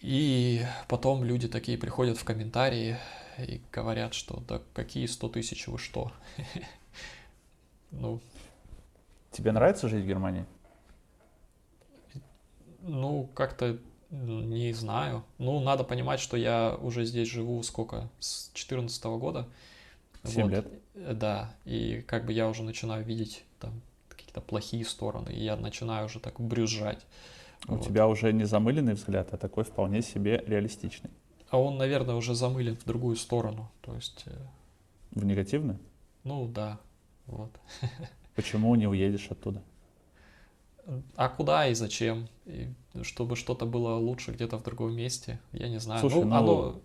И потом люди такие приходят в комментарии и говорят, что да какие 100 тысяч вы что? [LAUGHS] Ну. Тебе нравится жить в Германии? Ну, как-то не знаю. Ну, надо понимать, что я уже здесь живу сколько? С 2014 года. 7 вот. лет. Да, и как бы я уже начинаю видеть там какие-то плохие стороны, и я начинаю уже так брюзжать. У вот. тебя уже не замыленный взгляд, а такой вполне себе реалистичный. А он, наверное, уже замылен в другую сторону. То есть... Э, в негативную? Ну да, вот. [LAUGHS] Почему не уедешь оттуда? А куда и зачем? И чтобы что-то было лучше где-то в другом месте, я не знаю. Слушай, ну, ну, оно,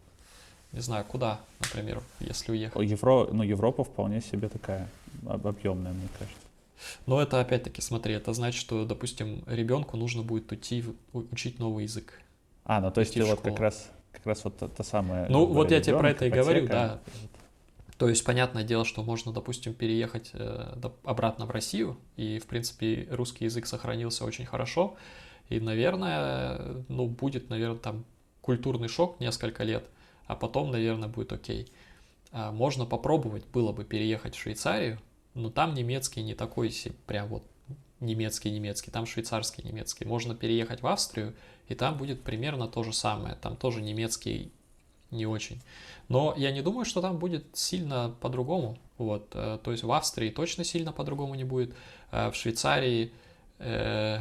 не знаю, куда, например, если уехать. Евро, ну, Европа вполне себе такая объемная, мне кажется. Но это опять-таки, смотри, это значит, что, допустим, ребенку нужно будет уйти учить новый язык. А, ну то есть ты вот как раз, как раз вот та самая... Ну вот я тебе про это и говорю, да. То есть, понятное дело, что можно, допустим, переехать э, обратно в Россию, и, в принципе, русский язык сохранился очень хорошо, и, наверное, ну, будет, наверное, там культурный шок несколько лет, а потом, наверное, будет окей. А можно попробовать было бы переехать в Швейцарию, но там немецкий не такой прям вот немецкий-немецкий, там швейцарский немецкий. Можно переехать в Австрию, и там будет примерно то же самое. Там тоже немецкий не очень. Но я не думаю, что там будет сильно по-другому. Вот, э, то есть в Австрии точно сильно по-другому не будет. Э, в Швейцарии э,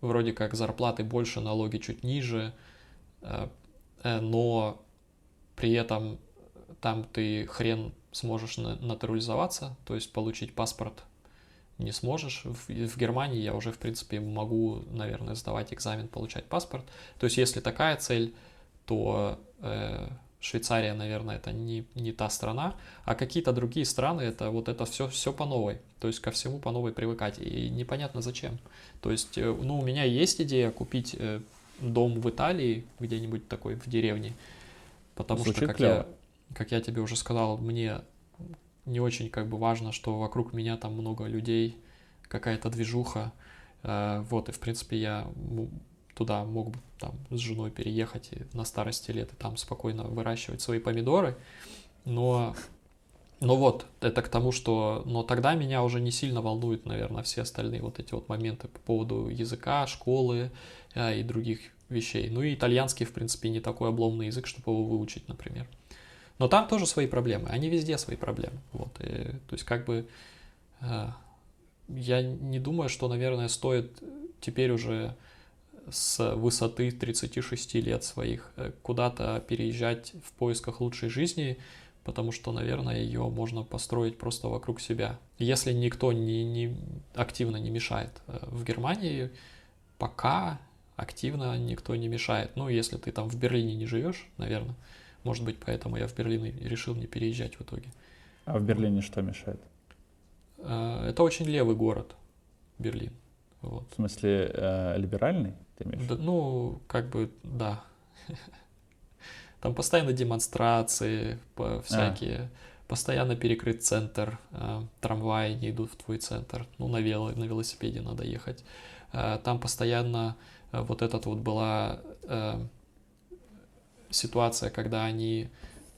вроде как зарплаты больше, налоги чуть ниже, э, э, но при этом там ты хрен сможешь натурализоваться, то есть получить паспорт не сможешь. В, в Германии я уже, в принципе, могу, наверное, сдавать экзамен, получать паспорт. То есть, если такая цель, то э, Швейцария, наверное, это не, не та страна, а какие-то другие страны, это вот это все, все по новой. То есть, ко всему по новой привыкать. И непонятно зачем. То есть, э, ну, у меня есть идея купить э, дом в Италии, где-нибудь такой в деревне. Потому Звучит что, как я, как я тебе уже сказал, мне не очень как бы важно, что вокруг меня там много людей, какая-то движуха. Э, вот, и в принципе я туда мог бы там с женой переехать и на старости лет и там спокойно выращивать свои помидоры. Но, но вот, это к тому, что... Но тогда меня уже не сильно волнуют, наверное, все остальные вот эти вот моменты по поводу языка, школы э, и других вещей. Ну и итальянский, в принципе, не такой обломный язык, чтобы его выучить, например. Но там тоже свои проблемы, они везде свои проблемы. Вот, и, то есть как бы э, я не думаю, что, наверное, стоит теперь уже с высоты 36 лет своих э, куда-то переезжать в поисках лучшей жизни, потому что, наверное, ее можно построить просто вокруг себя. Если никто не, не активно не мешает. Э, в Германии пока активно никто не мешает. Ну, если ты там в Берлине не живешь, наверное, может быть, поэтому я в Берлин и решил не переезжать в итоге. А в Берлине что мешает? Э, это очень левый город, Берлин. Вот. В смысле, э, либеральный? Ты имеешь? Да, ну, как бы, да. [LAUGHS] Там постоянно демонстрации, всякие. постоянно перекрыт центр, э, трамваи не идут в твой центр, ну, на, вело, на велосипеде надо ехать. Э, там постоянно э, вот этот вот была э, ситуация, когда они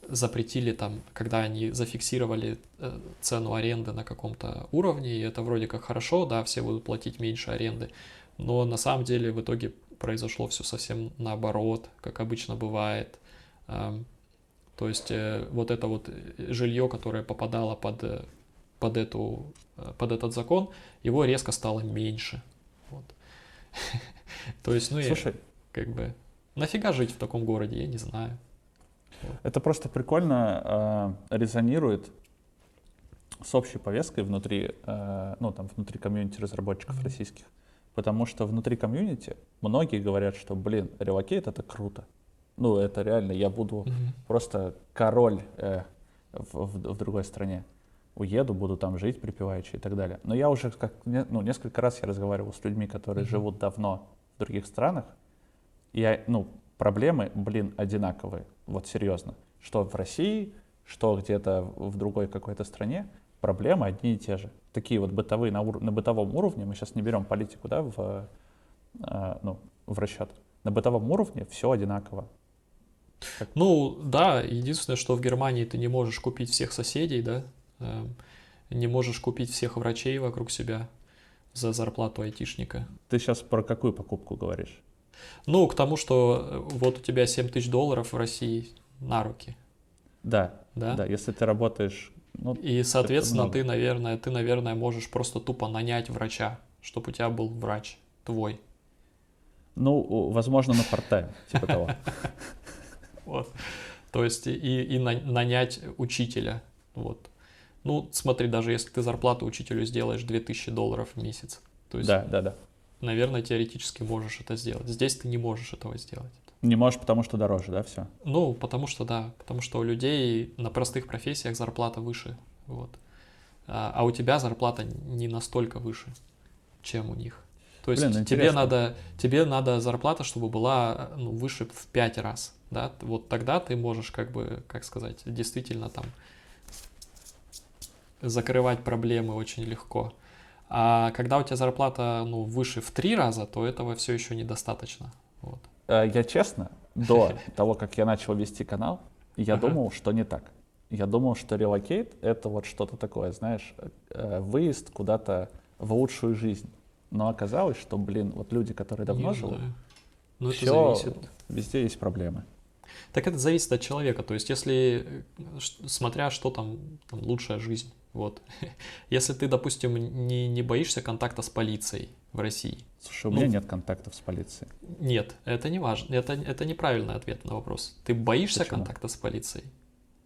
запретили там, когда они зафиксировали э, цену аренды на каком-то уровне, и это вроде как хорошо, да, все будут платить меньше аренды, но на самом деле в итоге произошло все совсем наоборот, как обычно бывает. Эм, то есть э, вот это вот жилье, которое попадало под, э, под, эту, под этот закон, его резко стало меньше. Вот. [LAUGHS] То есть, ну, Слушай, как бы, нафига жить в таком городе, я не знаю. Это просто прикольно э, резонирует с общей повесткой внутри, э, ну, там, внутри комьюнити разработчиков mm-hmm. российских. Потому что внутри комьюнити многие говорят, что, блин, relocate это круто. Ну, это реально, я буду mm-hmm. просто король э, в, в, в другой стране. Уеду, буду там жить припеваючи и так далее. Но я уже как, ну, несколько раз я разговаривал с людьми, которые mm-hmm. живут давно в других странах. И я, ну, проблемы, блин, одинаковые. Вот серьезно. Что в России, что где-то в другой какой-то стране, проблемы одни и те же. Такие вот бытовые на, ур- на бытовом уровне, мы сейчас не берем политику, да, в, э, ну, в расчет. На бытовом уровне все одинаково. Как... Ну, да, единственное, что в Германии ты не можешь купить всех соседей, да, э, не можешь купить всех врачей вокруг себя за зарплату айтишника. Ты сейчас про какую покупку говоришь? Ну, к тому, что э, вот у тебя 7 тысяч долларов в России на руки. Да, да, да, если ты работаешь... Ну, и, соответственно, ты, наверное, ты, наверное, можешь просто тупо нанять врача, чтобы у тебя был врач твой. Ну, возможно, на part типа того. [LAUGHS] Вот. То есть и, и нанять учителя. Вот. Ну, смотри, даже если ты зарплату учителю сделаешь 2000 долларов в месяц. То есть, да, да, да наверное, теоретически можешь это сделать. Здесь ты не можешь этого сделать. Не можешь, потому что дороже, да, все? Ну, потому что да, потому что у людей на простых профессиях зарплата выше, вот. А, а у тебя зарплата не настолько выше, чем у них. То есть Блин, тебе надо, тебе надо зарплата, чтобы была ну, выше в пять раз, да, вот тогда ты можешь как бы, как сказать, действительно там закрывать проблемы очень легко. А когда у тебя зарплата ну, выше в три раза, то этого все еще недостаточно. Вот. Э, я честно, до [LAUGHS] того, как я начал вести канал, я ага. думал, что не так. Я думал, что релокейт — это вот что-то такое, знаешь, э, выезд куда-то в лучшую жизнь. Но оказалось, что, блин, вот люди, которые давно живут, ну, все, зависит. везде есть проблемы. Так это зависит от человека. То есть, если, э, смотря что там, там лучшая жизнь, вот. [LAUGHS] Если ты, допустим, не, не боишься контакта с полицией в России. Слушай, у ну, меня нет контактов с полицией. Нет, это не важно. Это, это неправильный ответ на вопрос. Ты боишься Почему? контакта с полицией?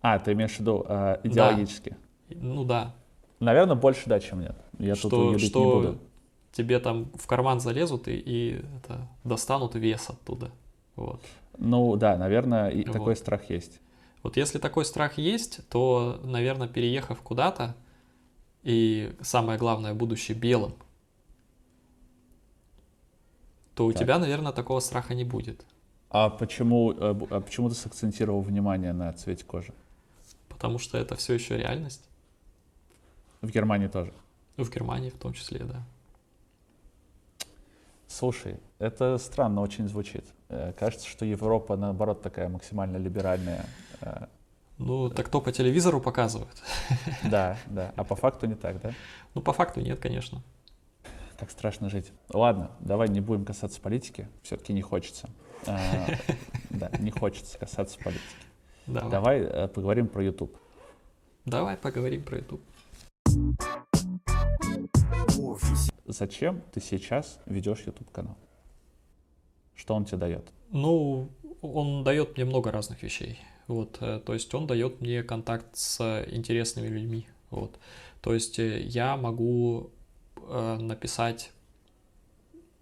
А, ты имеешь в виду э, идеологически? Да. Ну да. Наверное, больше да, чем нет. Я что, тут что не буду. тебе там в карман залезут и, и это, достанут вес оттуда. Вот. Ну да, наверное, и вот. такой страх есть. Вот если такой страх есть, то, наверное, переехав куда-то, и самое главное, будучи белым, то у так. тебя, наверное, такого страха не будет. А почему, э, а почему ты сакцентировал внимание на цвете кожи? Потому что это все еще реальность. В Германии тоже? В Германии в том числе, да. Слушай, это странно очень звучит. Э, кажется, что Европа, наоборот, такая максимально либеральная. Ну, так кто по телевизору показывает? [LAUGHS] Да, да. А по факту не так, да? Ну, по факту нет, конечно. Так страшно жить. Ладно, давай не будем касаться политики. Все-таки не хочется. А, [LAUGHS] да, не хочется касаться политики. Давай. Давай э, поговорим про YouTube. Давай поговорим про YouTube. Зачем ты сейчас ведешь YouTube канал? Что он тебе дает? Ну, он дает мне много разных вещей. Вот, э, то есть он дает мне контакт с интересными людьми. Вот. То есть э, я могу э, написать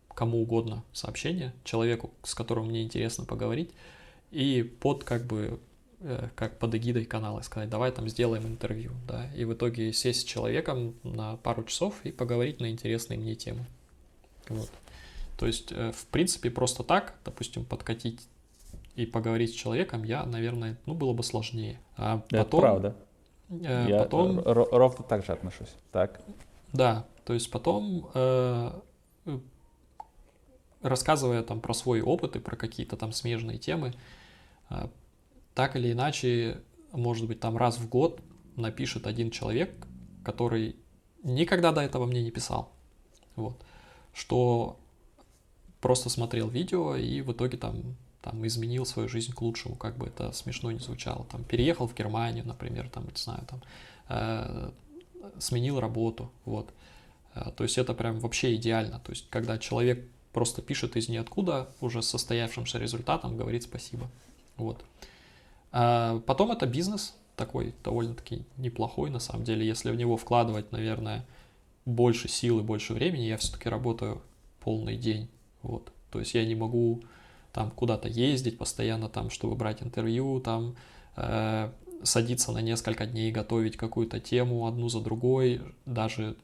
кому угодно сообщение, человеку, с которым мне интересно поговорить, и под как бы как под эгидой канала сказать, давай там сделаем интервью, да, и в итоге сесть с человеком на пару часов и поговорить на интересные мне темы. Вот. То есть, в принципе, просто так, допустим, подкатить и поговорить с человеком, я, наверное, ну, было бы сложнее. А потом, Это правда. Э, Я потом, р- р- ровно так же отношусь. Так. да, то есть потом, э, э, рассказывая там про свой опыт и про какие-то там смежные темы, э, так или иначе, может быть, там раз в год напишет один человек, который никогда до этого мне не писал. Вот. Что просто смотрел видео и в итоге там, там изменил свою жизнь к лучшему, как бы это смешно не звучало. Там переехал в Германию, например, там, не знаю, там, э, сменил работу, вот. Э, То есть это прям вообще идеально. То есть когда человек просто пишет из ниоткуда, уже состоявшимся результатом, говорит спасибо. Вот. А Потом это бизнес такой довольно-таки неплохой, на самом деле, если в него вкладывать, наверное, больше сил и больше времени, я все-таки работаю полный день, вот. То есть я не могу там куда-то ездить постоянно там, чтобы брать интервью, там э, садиться на несколько дней, готовить какую-то тему одну за другой, даже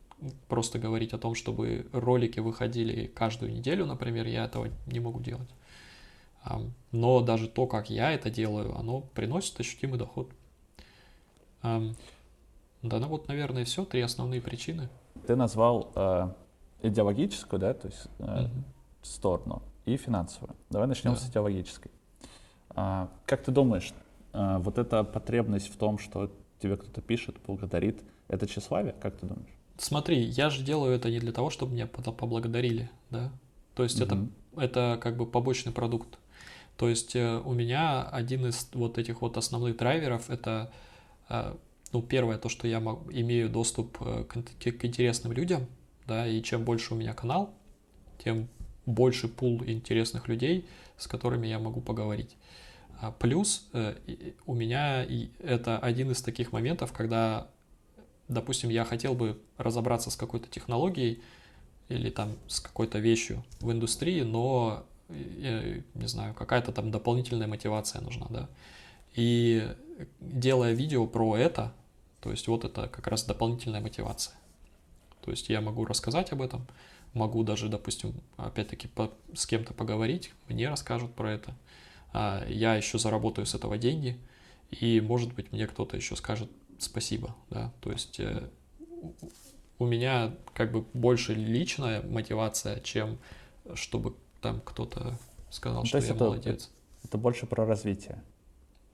просто говорить о том, чтобы ролики выходили каждую неделю, например, я этого не могу делать. Но даже то, как я это делаю, оно приносит ощутимый доход. Да, ну вот, наверное, все, три основные причины. Ты назвал э, идеологическую, да, то есть э, Мгм. сторону и финансовую. Давай начнем Да. с идеологической. А, как ты думаешь, а, вот эта потребность в том, что тебе кто-то пишет, благодарит, это тщеславие, как ты думаешь? Смотри, я же делаю это не для того, чтобы меня поблагодарили, да? То есть это, Мгм. это как бы побочный продукт. То есть э, у меня один из вот этих вот основных драйверов это, э, ну, первое, то, что я имею доступ э, к интересным людям, да, и чем больше у меня канал, тем больше пул интересных людей, с которыми я могу поговорить. А Плюс э, у меня и это один из таких моментов, когда, допустим, я хотел бы разобраться с какой-то технологией или там с какой-то вещью в индустрии, но, э, не знаю, какая-то там дополнительная мотивация нужна, да. И делая видео про это, то есть вот это как раз дополнительная мотивация. То есть я могу рассказать об этом, могу даже, допустим, опять-таки с кем-то поговорить, мне расскажут про это. А я еще заработаю с этого деньги, и, может быть, мне кто-то еще скажет спасибо, да. То есть э, у- меня как бы больше личная мотивация, чем чтобы там кто-то сказал, Ну, что я это- молодец. Это больше про развитие.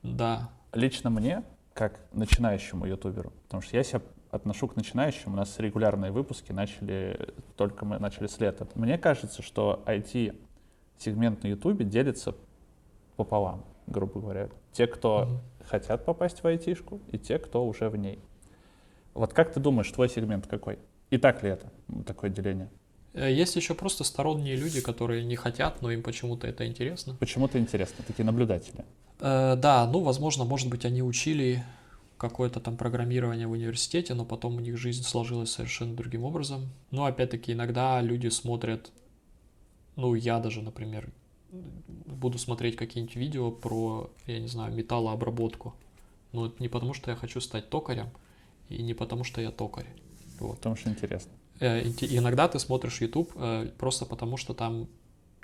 Да, Лично мне, как начинающему ютуберу, потому что я себя отношу к начинающим, у нас регулярные выпуски начали, только мы начали с лета. Мне кажется, что IT-сегмент на ютубе делится пополам, грубо говоря. Те, кто Мгм. хотят попасть в айтишку, и те, кто уже в ней. Вот как ты думаешь, твой сегмент какой? И так ли это, такое деление? Э, Есть еще просто сторонние люди, которые не хотят, но им почему-то это интересно. Почему-то интересно, такие наблюдатели. Э, Да, ну, возможно, может быть, они учили какое-то там программирование в университете, но потом у них жизнь сложилась совершенно другим образом. Но, опять-таки, иногда люди смотрят, ну, я даже, например, буду смотреть какие-нибудь видео про, я не знаю, металлообработку. Но это не потому, что я хочу стать токарем, и не потому, что я токарь. Вот. Потому что интересно. Э, Иногда ты смотришь YouTube э, просто потому, что там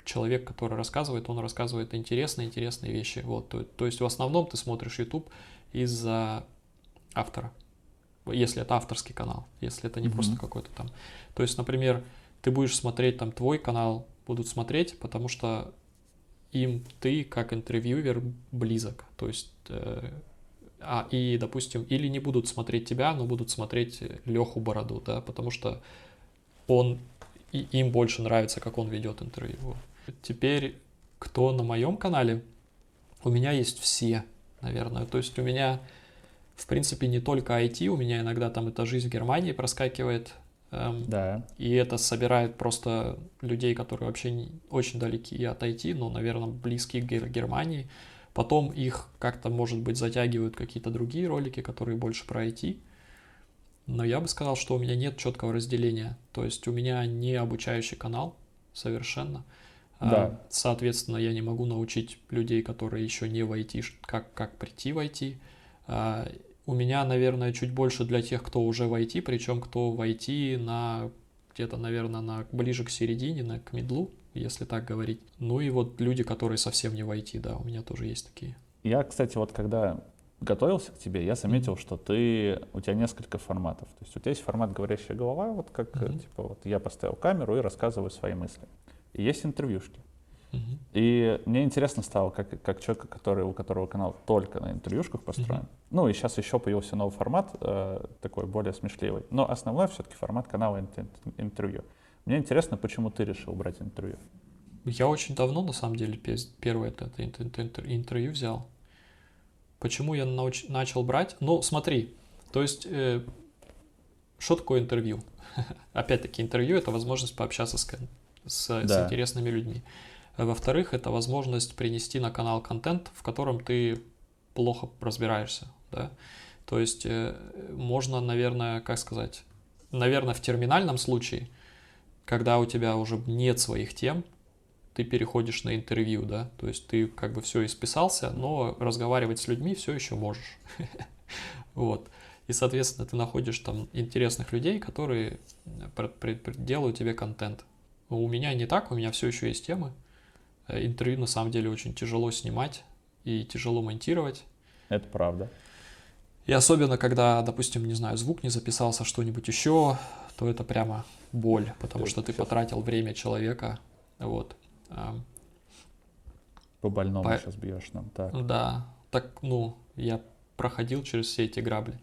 человек, который рассказывает, он рассказывает интересные, интересные вещи. Вот, то, то есть в основном ты смотришь YouTube из-за автора, если это авторский канал, если это не Мгм. просто какой-то там. То есть, например, ты будешь смотреть там твой канал, будут смотреть, потому что им ты как интервьюер близок. То есть э, а, и, допустим, или не будут смотреть тебя, но будут смотреть Леху Бороду, да, потому что он, и им больше нравится, как он ведет интервью. Теперь, кто на моем канале? У меня есть все, наверное. То есть у меня, в принципе, не только IT, у меня иногда там эта жизнь в Германии проскакивает, эм, Да. и это собирает просто людей, которые вообще не, очень далеки от IT, но, наверное, близки к Гер- Германии. Потом их как-то, может быть, затягивают какие-то другие ролики, которые больше про IT. Но я бы сказал, что у меня нет четкого разделения. То есть у меня не обучающий канал совершенно. А, Да. Соответственно, я не могу научить людей, которые еще не в IT, как, как прийти в IT. У меня, наверное, чуть больше для тех, кто уже в IT, причем кто в IT на где-то, наверное, на, ближе к середине, на, к медлу, если так говорить. Ну и вот люди, которые совсем не в IT, да, у меня тоже есть такие. Я, кстати, вот когда готовился к тебе, я заметил, что ты, у тебя несколько форматов. То есть у тебя есть формат «говорящая голова», вот как, mm-hmm. типа, вот я поставил камеру и рассказываю свои мысли. И есть интервьюшки. И мне интересно стало, как, как человека, который, у которого канал только на интервьюшках построен. Mm-hmm. Ну и сейчас еще появился новый формат, э, такой более смешливый. Но основной все-таки формат канала интервью. Мне интересно, почему ты решил брать интервью. Я очень давно, на самом деле, первое это, это, это интервью взял. Почему я науч, начал брать? Ну, смотри, то есть, э, что такое интервью? [LAUGHS] Опять-таки, интервью — это возможность пообщаться с, с, да. с интересными людьми. Во-вторых, это возможность принести на канал контент, в котором ты плохо разбираешься, да. То есть, э, можно, наверное, как сказать, наверное, в терминальном случае, когда у тебя уже нет своих тем, ты переходишь на интервью, да, то есть ты как бы все исписался, но разговаривать с людьми все еще можешь. [LAUGHS] Вот. И, соответственно, ты находишь там интересных людей, которые делают тебе контент. У меня не так, у меня все еще есть темы. Э, интервью на самом деле очень тяжело снимать и тяжело монтировать. Это правда. И особенно, когда, допустим, не знаю, звук не записался, что-нибудь еще, то это прямо боль, потому ты что ты потратил время человека. Вот. По больному По... сейчас бьешь нам, так. Да, так, ну, я проходил через все эти грабли.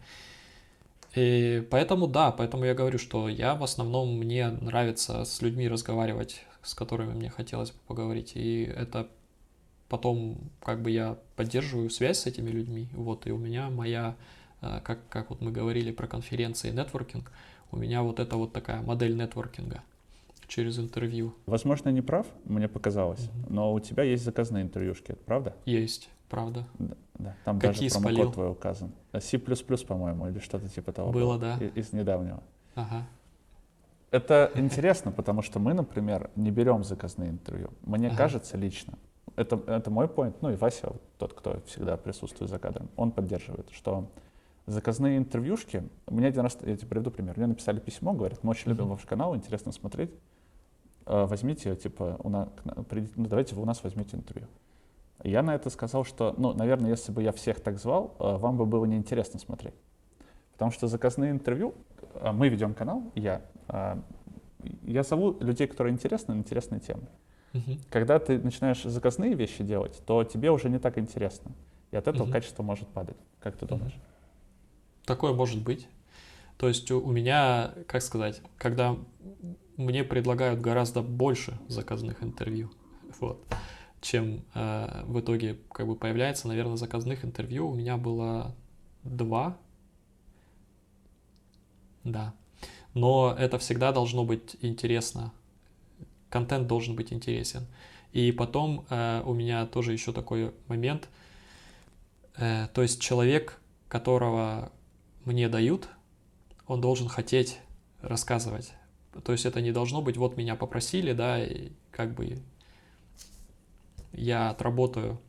И поэтому, да, поэтому я говорю, что я в основном, мне нравится с людьми разговаривать, с которыми мне хотелось бы поговорить. И это потом, как бы я поддерживаю связь с этими людьми. Вот, и у меня моя, э, как, как вот мы говорили про конференции нетворкинг, у меня вот это вот такая модель нетворкинга через интервью. Возможно, не прав, мне показалось, угу. но у тебя есть заказные интервьюшки, это правда? Есть, правда. Да, да. там Какие даже промокод твой указан. C++, по-моему, или что-то типа того. Было, да. Из, из недавнего. Ага. Это интересно, потому что мы, например, не берем заказные интервью. Мне ага. кажется лично, это, это мой поинт, ну и Вася, тот, кто всегда присутствует за кадром, он поддерживает, что заказные интервьюшки, мне один раз, я тебе приведу пример, мне написали письмо, говорят, мы очень любим ваш канал, интересно смотреть, Э, возьмите, типа, у нас, ну, давайте вы у нас возьмите интервью. Я на это сказал, что, ну, наверное, если бы я всех так звал, э, вам бы было неинтересно смотреть. Потому что заказные интервью, э, мы ведем канал, я, я зову людей, которые интересны, на интересные темы. Uh-huh. Когда ты начинаешь заказные вещи делать, то тебе уже не так интересно. И от этого uh-huh. качество может падать. Как ты думаешь? Uh-huh. Такое может быть. То есть у меня, как сказать, когда мне предлагают гораздо больше заказных интервью, [LAUGHS] вот, чем э, в итоге как бы появляется, наверное, заказных интервью у меня было два, да, но это всегда должно быть интересно, контент должен быть интересен. И потом э, у меня тоже еще такой момент, э, то есть человек, которого мне дают, он должен хотеть рассказывать то есть это не должно быть, вот меня попросили, да, и как бы я отработаю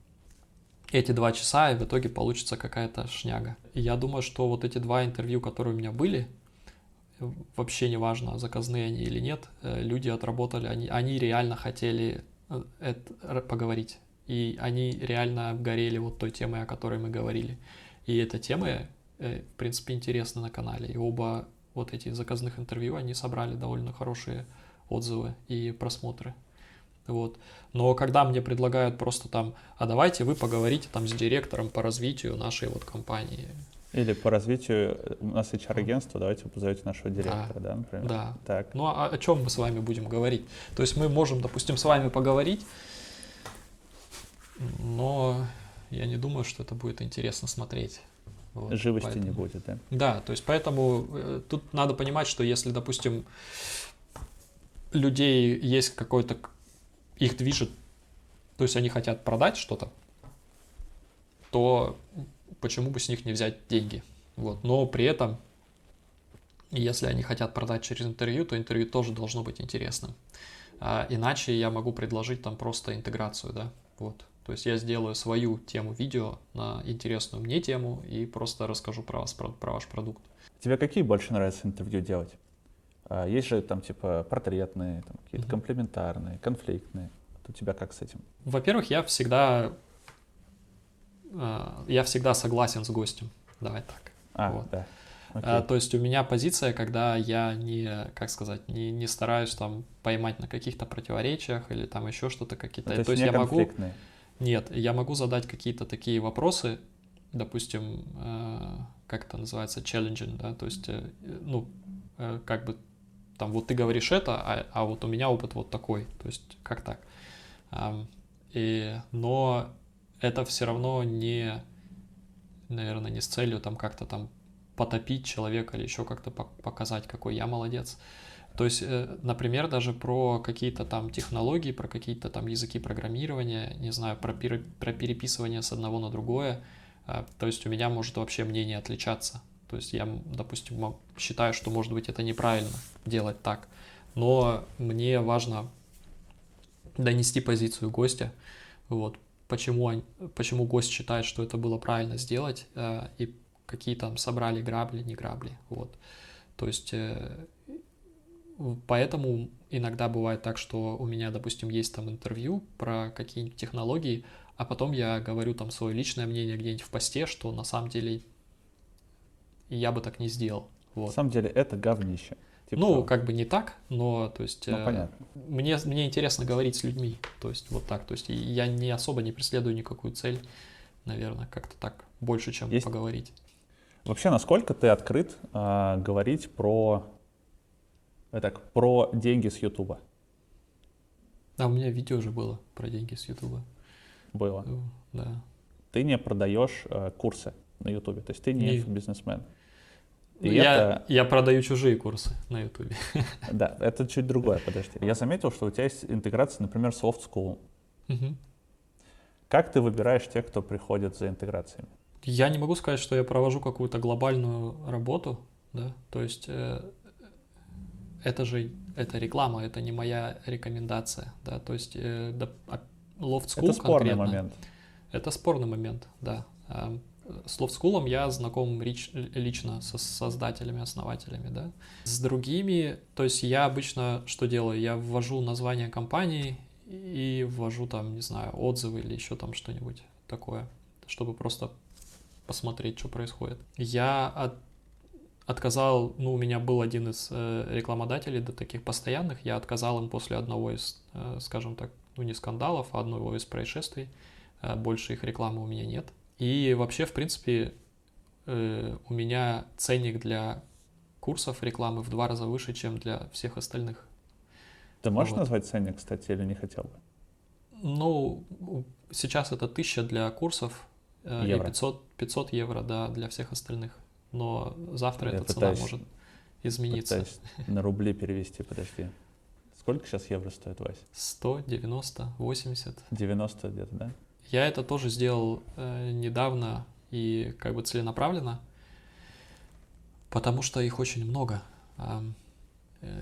эти два часа, и в итоге получится какая-то шняга. И я думаю, что вот эти два интервью, которые у меня были, вообще не важно, заказные они или нет, э, люди отработали, они, они реально хотели э, это, поговорить. И они реально горели вот той темой, о которой мы говорили. И эта тема, э, в принципе, интересна на канале. И оба вот эти заказных интервью, они собрали довольно хорошие отзывы и просмотры. Вот. Но когда мне предлагают просто там, а давайте вы поговорите там с директором по развитию нашей вот компании. Или по развитию, у нас HR-агентство, давайте вы позовете нашего директора, да, да например? Да. Так. Ну а о чем мы с вами будем говорить? То есть мы можем, допустим, с вами поговорить, но я не думаю, что это будет интересно смотреть. Вот, Живости поэтому... не будет, да? Да, то есть поэтому э, тут надо понимать, что если, допустим, людей есть какой-то, их движет, то есть они хотят продать что-то, то почему бы с них не взять деньги? Вот. Но при этом, если они хотят продать через интервью, то интервью тоже должно быть интересным. А иначе я могу предложить там просто интеграцию, да, вот. То есть я сделаю свою тему видео на интересную мне тему и просто расскажу про вас, про, про ваш продукт. Тебе какие больше нравятся интервью делать? А, есть же там типа портретные, там, какие-то mm-hmm. комплементарные, конфликтные. Вот у тебя как с этим? Во-первых, я всегда я всегда согласен с гостем. Давай так. А, Вот. да. А, Окей. то есть у меня позиция, когда я не, как сказать, не, не стараюсь там поймать на каких-то противоречиях или там еще что-то какие-то. Ну, то есть, я не могу, конфликтные. нет, я могу задать какие-то такие вопросы, допустим, э, как это называется, challenging, да, то есть, э, ну, э, как бы там вот ты говоришь это, а, а вот у меня опыт вот такой, то есть как так. И, но это все равно не, наверное, не с целью там как-то там потопить человека или еще как-то пок- показать, какой я молодец. То есть, э, например, даже про какие-то там технологии, про какие-то там языки программирования, не знаю, про, пере- про переписывание с одного на другое, а, то есть у меня может вообще мнение отличаться. То есть я, допустим, считаю, что, может быть, это неправильно делать так, но мне важно донести позицию гостя, вот, почему, почему гость считает, что это было правильно сделать, э, и какие там собрали грабли, не грабли, вот. То есть э, поэтому иногда бывает так, что у меня, допустим, есть там интервью про какие-нибудь технологии, а потом я говорю там свое личное мнение где-нибудь в посте, что на самом деле я бы так не сделал. На Вот. самом деле это говнище. Типа ну, того. как бы не так, но то есть Ну, э, мне, мне интересно говорить с людьми. То есть вот так. То есть я не особо не преследую никакую цель, наверное, как-то так больше, чем Есть- поговорить. Вообще, насколько ты открыт а, говорить про, э, так, про деньги с Ютуба? А у меня видео же было про деньги с Ютуба. Было. Э, Да. Ты не продаешь э, курсы на Ютубе, то есть ты не Не. И я, это, я продаю чужие курсы на Ютубе. [LAUGHS] да, это чуть другое, подожди. Я заметил, что у тебя есть интеграция, например, с Soft School. Мгм. Как ты выбираешь тех, кто приходит за интеграциями? Я не могу сказать, что я провожу какую-то глобальную работу, да, то есть э, это же это реклама, это не моя рекомендация, да, то есть э, да, Loft School это спорный конкретно- момент. Это спорный момент, да. А, С School я знаком рич- лично со создателями, основателями, да. С другими, то есть я обычно что делаю? Я ввожу название компании и ввожу там, не знаю, отзывы или еще там что-нибудь такое, чтобы просто посмотреть, что происходит. Я от- отказал, ну, у меня был один из э, рекламодателей, да, таких постоянных, я отказал им после одного из, э, скажем так, ну, не скандалов, а одного из происшествий. Э, больше их рекламы у меня нет. И вообще, в принципе, э, у меня ценник для курсов рекламы в два раза выше, чем для всех остальных. Ты можешь Вот. назвать ценник, кстати, или не хотел бы? Ну, сейчас это 1000 для курсов э, и Евро. 500, 500 евро да, для всех остальных. Но завтра Я эта цена пытаюсь- может измениться. [LAUGHS] На рубли перевести, подожди. Сколько сейчас евро стоит, Вась? 100, 90, 80. 90 где-то, да? Я это тоже сделал э, недавно и как бы целенаправленно, потому что их очень много, э,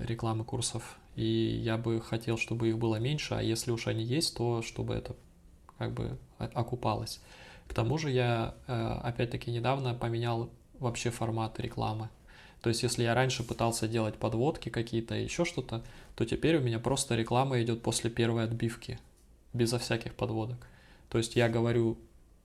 рекламы курсов, и я бы хотел, чтобы их было меньше, а если уж они есть, то чтобы это как бы окупалось. К тому же я э, опять-таки недавно поменял вообще формат рекламы. То есть если я раньше пытался делать подводки какие-то, еще что-то, то теперь у меня просто реклама идет после первой отбивки, безо всяких подводок. То есть я говорю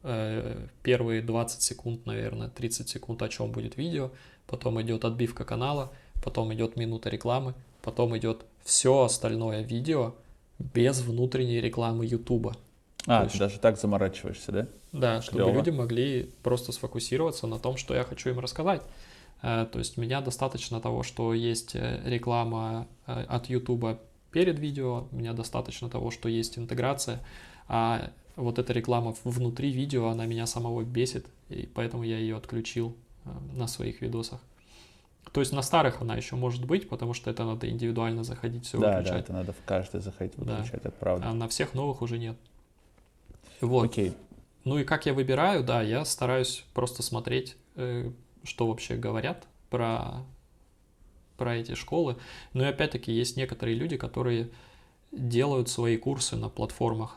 э, первые 20 секунд, наверное, 30 секунд, о чем будет видео, потом идет отбивка канала, потом идет минута рекламы, потом идет все остальное видео без внутренней рекламы Ютуба. А, То ты есть- даже так заморачиваешься, да? Да, чтобы Клёво. люди могли просто сфокусироваться на том, что я хочу им рассказать. Э, То есть меня достаточно того, что есть э, реклама э, от YouTube перед видео, меня достаточно того, что есть интеграция, а вот эта реклама внутри видео, она меня самого бесит, и поэтому я ее отключил э, на своих видосах. То есть на старых она еще может быть, потому что это надо индивидуально заходить, все да, да, выключать, это надо в каждый заходить, Да. выключать, это правда. а на всех новых уже нет. Вот. Окей, Ну и как я выбираю, да, я стараюсь просто смотреть, э, что вообще говорят про, про эти школы. Но и опять-таки есть некоторые люди, которые делают свои курсы на платформах,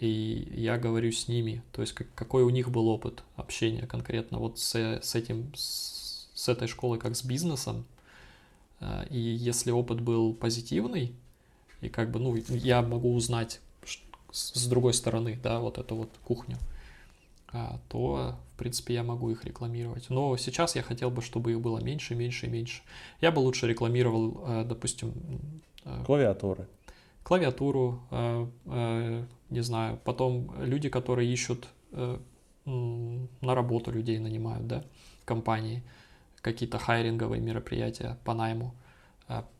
и я говорю с ними, то есть как- какой у них был опыт общения конкретно вот с, с этим, с, с этой школой как с бизнесом. Э, И если опыт был позитивный, и как бы, ну, я могу узнать с другой стороны, да, вот эту вот кухню, а, то, в принципе, я могу их рекламировать. Но сейчас я хотел бы, чтобы их было меньше, меньше и меньше. Я бы лучше рекламировал, э, допустим... Э, Клавиатуры. Клавиатуру, не знаю. Потом люди, которые ищут на работу людей нанимают, да, компании, какие-то хайринговые мероприятия по найму,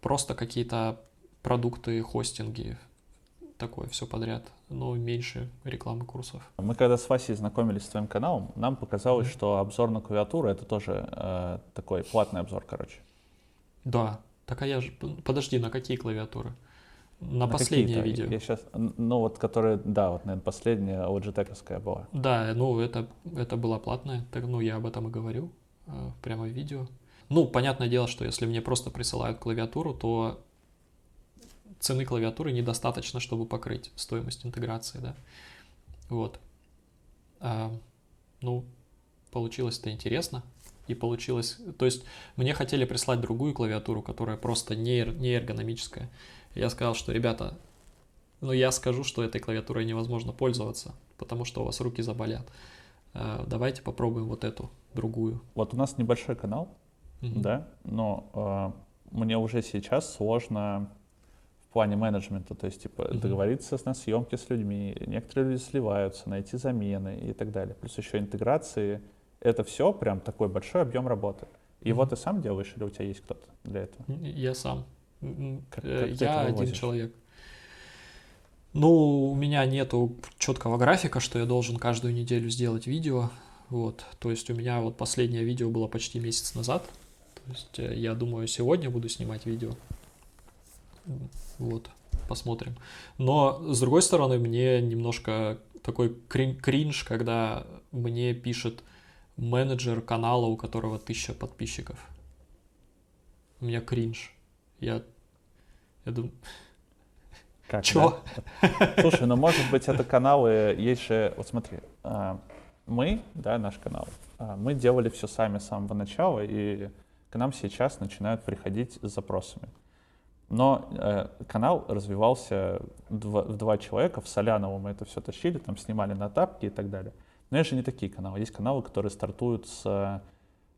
просто какие-то продукты, хостинги, такое все подряд, но меньше рекламы курсов. Мы когда с Васей знакомились с твоим каналом, нам показалось, mm-hmm. что обзор на клавиатуру это тоже э, такой платный обзор, короче. Да, так а я же... Подожди, на какие клавиатуры? На, на последнее видео. Я сейчас, ну вот, которая, да, вот, наверное, последняя Logitech была. Да, ну это, это была платная, так, ну я об этом и говорю э, прямо в видео. Ну, понятное дело, что если мне просто присылают клавиатуру, то цены клавиатуры недостаточно, чтобы покрыть стоимость интеграции, да. Вот. А, ну, получилось это интересно. И получилось... То есть мне хотели прислать другую клавиатуру, которая просто не, не эргономическая. Я сказал, что, ребята, ну я скажу, что этой клавиатурой невозможно пользоваться, потому что у вас руки заболят. А, давайте попробуем вот эту, другую. Вот у нас небольшой канал, угу. да, но э, мне уже сейчас сложно в плане менеджмента, то есть типа mm-hmm. договориться на съемки с людьми, некоторые люди сливаются, найти замены и так далее. Плюс еще интеграции. Это все прям такой большой объем работы. И mm-hmm. вот ты сам делаешь или у тебя есть кто-то для этого? Я сам. Как, э, как я один человек. Ну, у меня нету четкого графика, что я должен каждую неделю сделать видео. Вот, то есть у меня вот последнее видео было почти месяц назад. То есть э, я думаю, сегодня буду снимать видео. Вот, посмотрим. Но, с другой стороны, мне немножко такой кринж, когда мне пишет менеджер канала, у которого тысяча подписчиков. У меня кринж. Я, я думаю... Как, Чё? Да? Слушай, ну может быть это каналы, есть же, вот смотри, а, мы, да, наш канал, а, мы делали все сами с самого начала, и к нам сейчас начинают приходить с запросами. Но э, канал развивался два, в два человека. В Соляново мы это все тащили, там снимали на тапки и так далее. Но есть же не такие каналы. Есть каналы, которые стартуют с,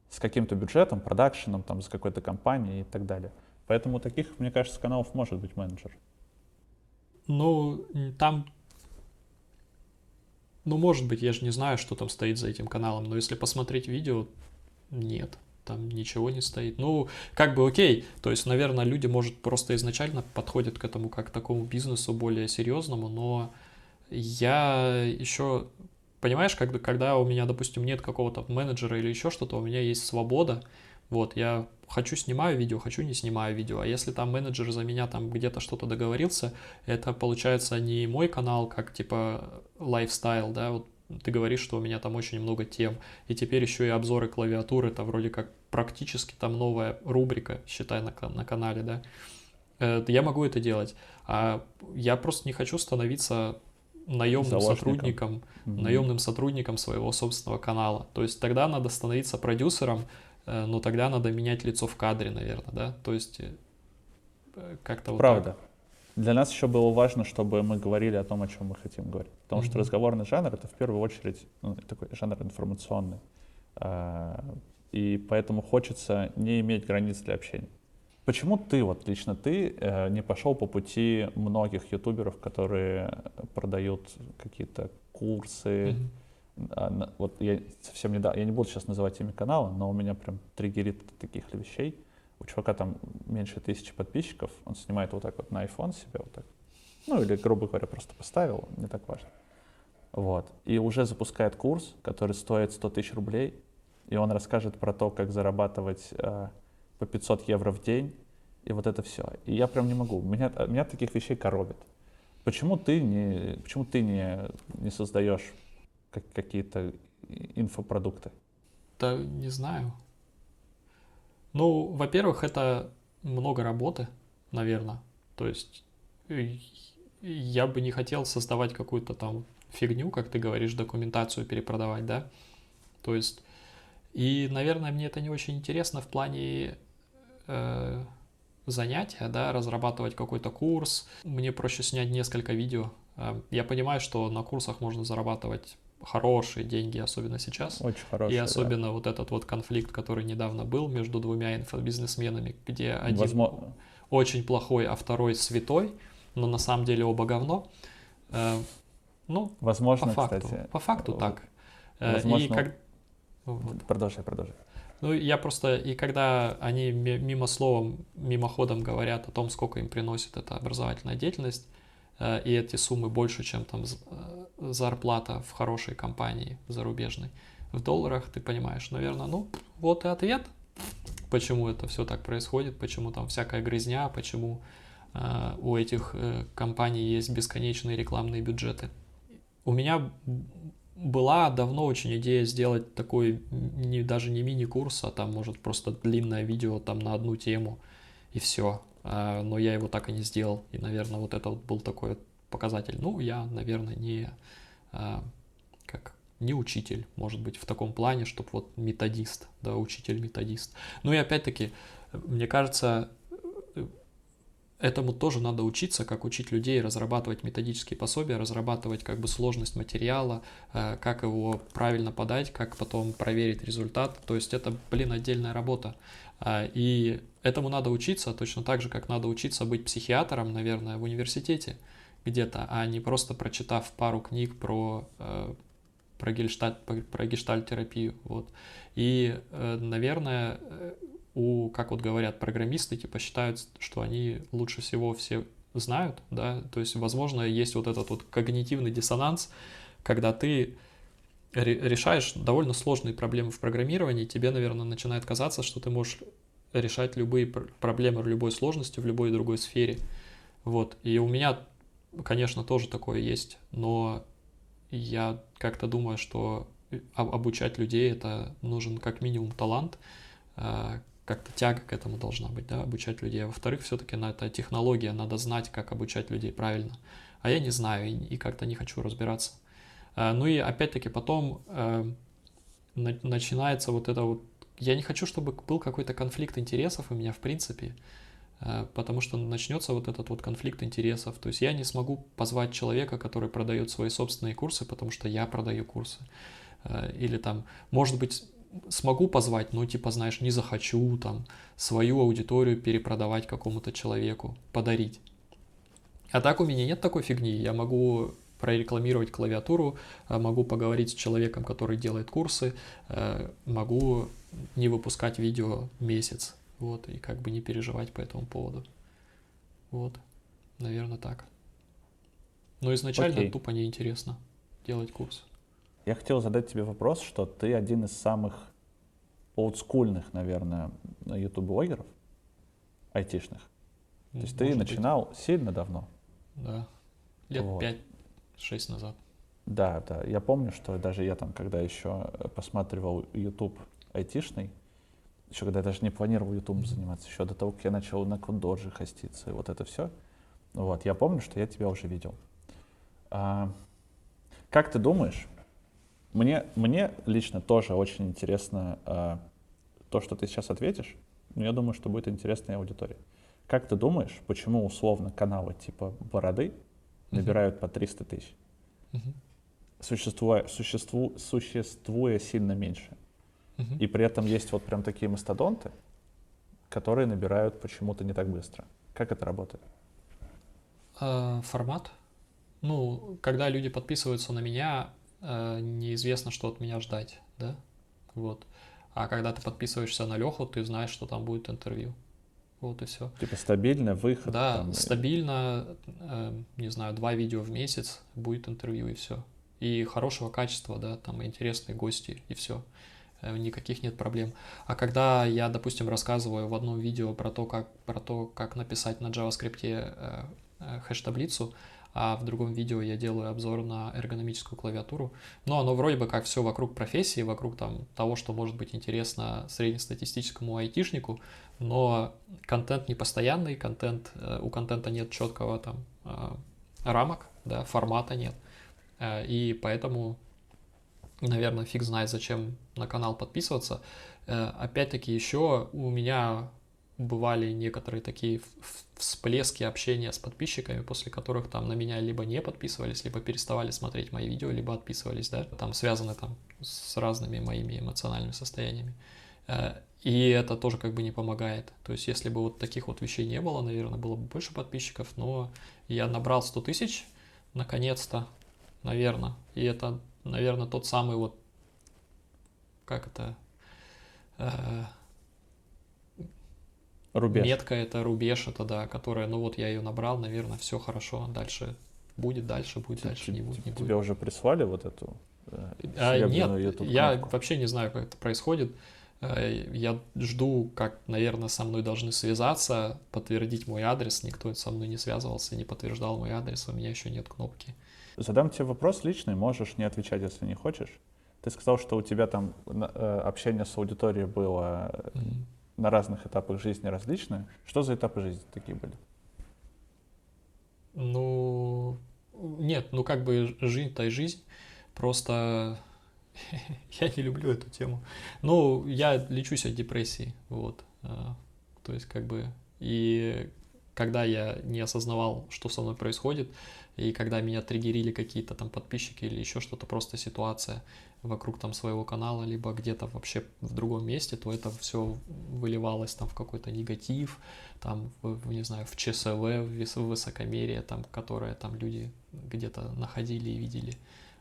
с каким-то бюджетом, продакшеном, там, с какой-то компанией и так далее. Поэтому таких, мне кажется, каналов может быть менеджер. Ну, там... Ну, может быть, я же не знаю, что там стоит за этим каналом, но если посмотреть видео, нет там ничего не стоит. Ну, как бы окей, то есть, наверное, люди, может, просто изначально подходят к этому как к такому бизнесу более серьезному, но я еще, понимаешь, когда, когда у меня, допустим, нет какого-то менеджера или еще что-то, у меня есть свобода, вот, я хочу снимаю видео, хочу не снимаю видео. А если там менеджер за меня там где-то что-то договорился, это получается не мой канал, как типа лайфстайл, да, вот ты говоришь, что у меня там очень много тем, и теперь еще и обзоры клавиатуры, это вроде как практически там новая рубрика, считай, на, на канале, да, э, я могу это делать. А я просто не хочу становиться наемным сотрудником, mm-hmm. наемным сотрудником своего собственного канала. То есть тогда надо становиться продюсером, э, но тогда надо менять лицо в кадре, наверное, да. То есть э, как-то вот Правда. Так. Для нас еще было важно, чтобы мы говорили о том, о чем мы хотим говорить. Потому mm-hmm. что разговорный жанр это в первую очередь ну, такой жанр информационный. А, и поэтому хочется не иметь границ для общения. Почему ты, вот лично ты, э, не пошел по пути многих ютуберов, которые продают какие-то курсы? Mm-hmm. Вот я совсем недавно, я не буду сейчас называть имя канала, но у меня прям триггерит таких вещей. У чувака там меньше тысячи подписчиков, он снимает вот так вот на iPhone себе вот так. Ну или, грубо говоря, просто поставил, не так важно. Вот. И уже запускает курс, который стоит 100 тысяч рублей, и он расскажет про то, как зарабатывать э, по 500 евро в день, и вот это все. И я прям не могу. Меня, меня таких вещей коробит. Почему ты не, почему ты не, не создаешь как, какие-то инфопродукты? Да не знаю. Ну, во-первых, это много работы, наверное. То есть я бы не хотел создавать какую-то там фигню, как ты говоришь, документацию перепродавать, да. То есть и, наверное, мне это не очень интересно в плане э, занятия, да, разрабатывать какой-то курс. Мне проще снять несколько видео. Э, я понимаю, что на курсах можно зарабатывать хорошие деньги, особенно сейчас. Очень хорошие. И особенно да. вот этот вот конфликт, который недавно был между двумя инфобизнесменами, где один Возможно. очень плохой, а второй святой, но на самом деле оба говно. Э, ну, Возможно, по факту, кстати. По факту так. Возможно. И как... Продолжай, продолжай. Ну, я просто, и когда они мимо словом, мимоходом говорят о том, сколько им приносит эта образовательная деятельность, э, и эти суммы больше, чем там э, зарплата в хорошей компании зарубежной, в долларах, ты понимаешь, наверное, ну, вот и ответ, почему это все так происходит, почему там всякая грязня, почему э, у этих э, компаний есть бесконечные рекламные бюджеты. У меня была давно очень идея сделать такой, не, даже не мини-курс, а там, может, просто длинное видео там на одну тему, и все. А, но я его так и не сделал, и, наверное, вот это вот был такой показатель. Ну, я, наверное, не, а, как, не учитель, может быть, в таком плане, чтобы вот методист, да, учитель-методист. Ну и опять-таки, мне кажется, Этому тоже надо учиться, как учить людей разрабатывать методические пособия, разрабатывать как бы сложность материала, э, как его правильно подать, как потом проверить результат. То есть это, блин, отдельная работа. А, и этому надо учиться точно так же, как надо учиться быть психиатром, наверное, в университете где-то, а не просто прочитав пару книг про э, про гештальт, про гештальт-терапию. Вот. И, э, наверное, у, как вот говорят программисты, типа считают, что они лучше всего все знают, да, то есть, возможно, есть вот этот вот когнитивный диссонанс, когда ты решаешь довольно сложные проблемы в программировании, тебе, наверное, начинает казаться, что ты можешь решать любые проблемы любой сложности в любой другой сфере. Вот. И у меня, конечно, тоже такое есть, но я как-то думаю, что обучать людей это нужен как минимум талант, а, как-то тяга к этому должна быть, да, обучать людей. А во-вторых, все-таки на это технология, надо знать, как обучать людей правильно. А я не знаю и, и как-то не хочу разбираться. А, ну и опять-таки потом э, на, начинается вот это вот... Я не хочу, чтобы был какой-то конфликт интересов у меня в принципе, э, потому что начнется вот этот вот конфликт интересов. То есть я не смогу позвать человека, который продает свои собственные курсы, потому что я продаю курсы. Э, или там, может быть, смогу позвать, но типа, знаешь, не захочу там свою аудиторию перепродавать какому-то человеку, подарить. А так у меня нет такой фигни. Я могу прорекламировать клавиатуру, э, могу поговорить с человеком, который делает курсы, э, могу не выпускать видео месяц, вот, и как бы не переживать по этому поводу. Вот, наверное, так. Но изначально Окей. тупо неинтересно делать курс. Я хотел задать тебе вопрос, что ты один из самых олдскульных, наверное, ютуб-блогеров, айтишных. То есть Может ты начинал быть. сильно давно. Да, лет вот. 5-6 назад. Да, да. Я помню, что даже я там, когда еще посматривал YouTube айтишный, еще когда я даже не планировал YouTube заниматься, еще до того, как я начал на Кундорже хоститься, и вот это все. Вот, я помню, что я тебя уже видел. А, как ты думаешь, мне, мне лично тоже очень интересно э, то, что ты сейчас ответишь, но я думаю, что будет интересно и аудитории. Как ты думаешь, почему условно каналы типа Бороды набирают uh-huh. по 300 тысяч, uh-huh. существуя, существу, существуя сильно меньше? Uh-huh. И при этом есть вот прям такие мастодонты, которые набирают почему-то не так быстро. Как это работает? Uh, формат. Ну, когда люди подписываются на меня, неизвестно, что от меня ждать, да, вот. А когда ты подписываешься на Леху, ты знаешь, что там будет интервью. Вот и все. Типа стабильно выход. Да, там... стабильно, э, не знаю, два видео в месяц будет интервью и все. И хорошего качества, да, там интересные гости и все. Э, никаких нет проблем. А когда я, допустим, рассказываю в одном видео про то, как, про то, как написать на JavaScript э, э, хэш-таблицу, а в другом видео я делаю обзор на эргономическую клавиатуру. Но оно вроде бы как все вокруг профессии, вокруг там, того, что может быть интересно среднестатистическому айтишнику, но контент не постоянный, контент, э, у контента нет четкого там э, рамок, да, формата нет. Э, и поэтому, наверное, фиг знает, зачем на канал подписываться. Опять-таки еще у меня бывали некоторые такие всплески общения с подписчиками, после которых там на меня либо не подписывались, либо переставали смотреть мои видео, либо отписывались, да, там связаны там с разными моими эмоциональными состояниями. Э, и это тоже как бы не помогает. То есть если бы вот таких вот вещей не было, наверное, было бы больше подписчиков, но я набрал 100 тысяч, наконец-то, наверное. И это, наверное, тот самый вот, как это, э, Рубеж. Метка это рубеж, это да, которая, ну вот я ее набрал, наверное, все хорошо, дальше будет, дальше будет, дальше не будет, не будет. Тебе уже прислали вот эту э, а, Нет, YouTube я вообще не знаю, как это происходит. Э, я жду, как, наверное, со мной должны связаться, подтвердить мой адрес. Никто со мной не связывался, не подтверждал мой адрес, у меня еще нет кнопки. Задам тебе вопрос личный, можешь не отвечать, если не хочешь. Ты сказал, что у тебя там э, общение с аудиторией было mm-hmm на разных этапах жизни различные. Что за этапы жизни такие были? Ну, нет, ну как бы жизнь-то и жизнь. Просто [LAUGHS] я не люблю эту тему. Ну, я лечусь от депрессии, вот. А, то есть как бы и когда я не осознавал, что со мной происходит, и когда меня триггерили какие-то там подписчики или еще что-то, просто ситуация вокруг там своего канала, либо где-то вообще в другом месте, то это все выливалось там в какой-то негатив, там, в, не знаю, в ЧСВ, в высокомерие, там, которое там люди где-то находили и видели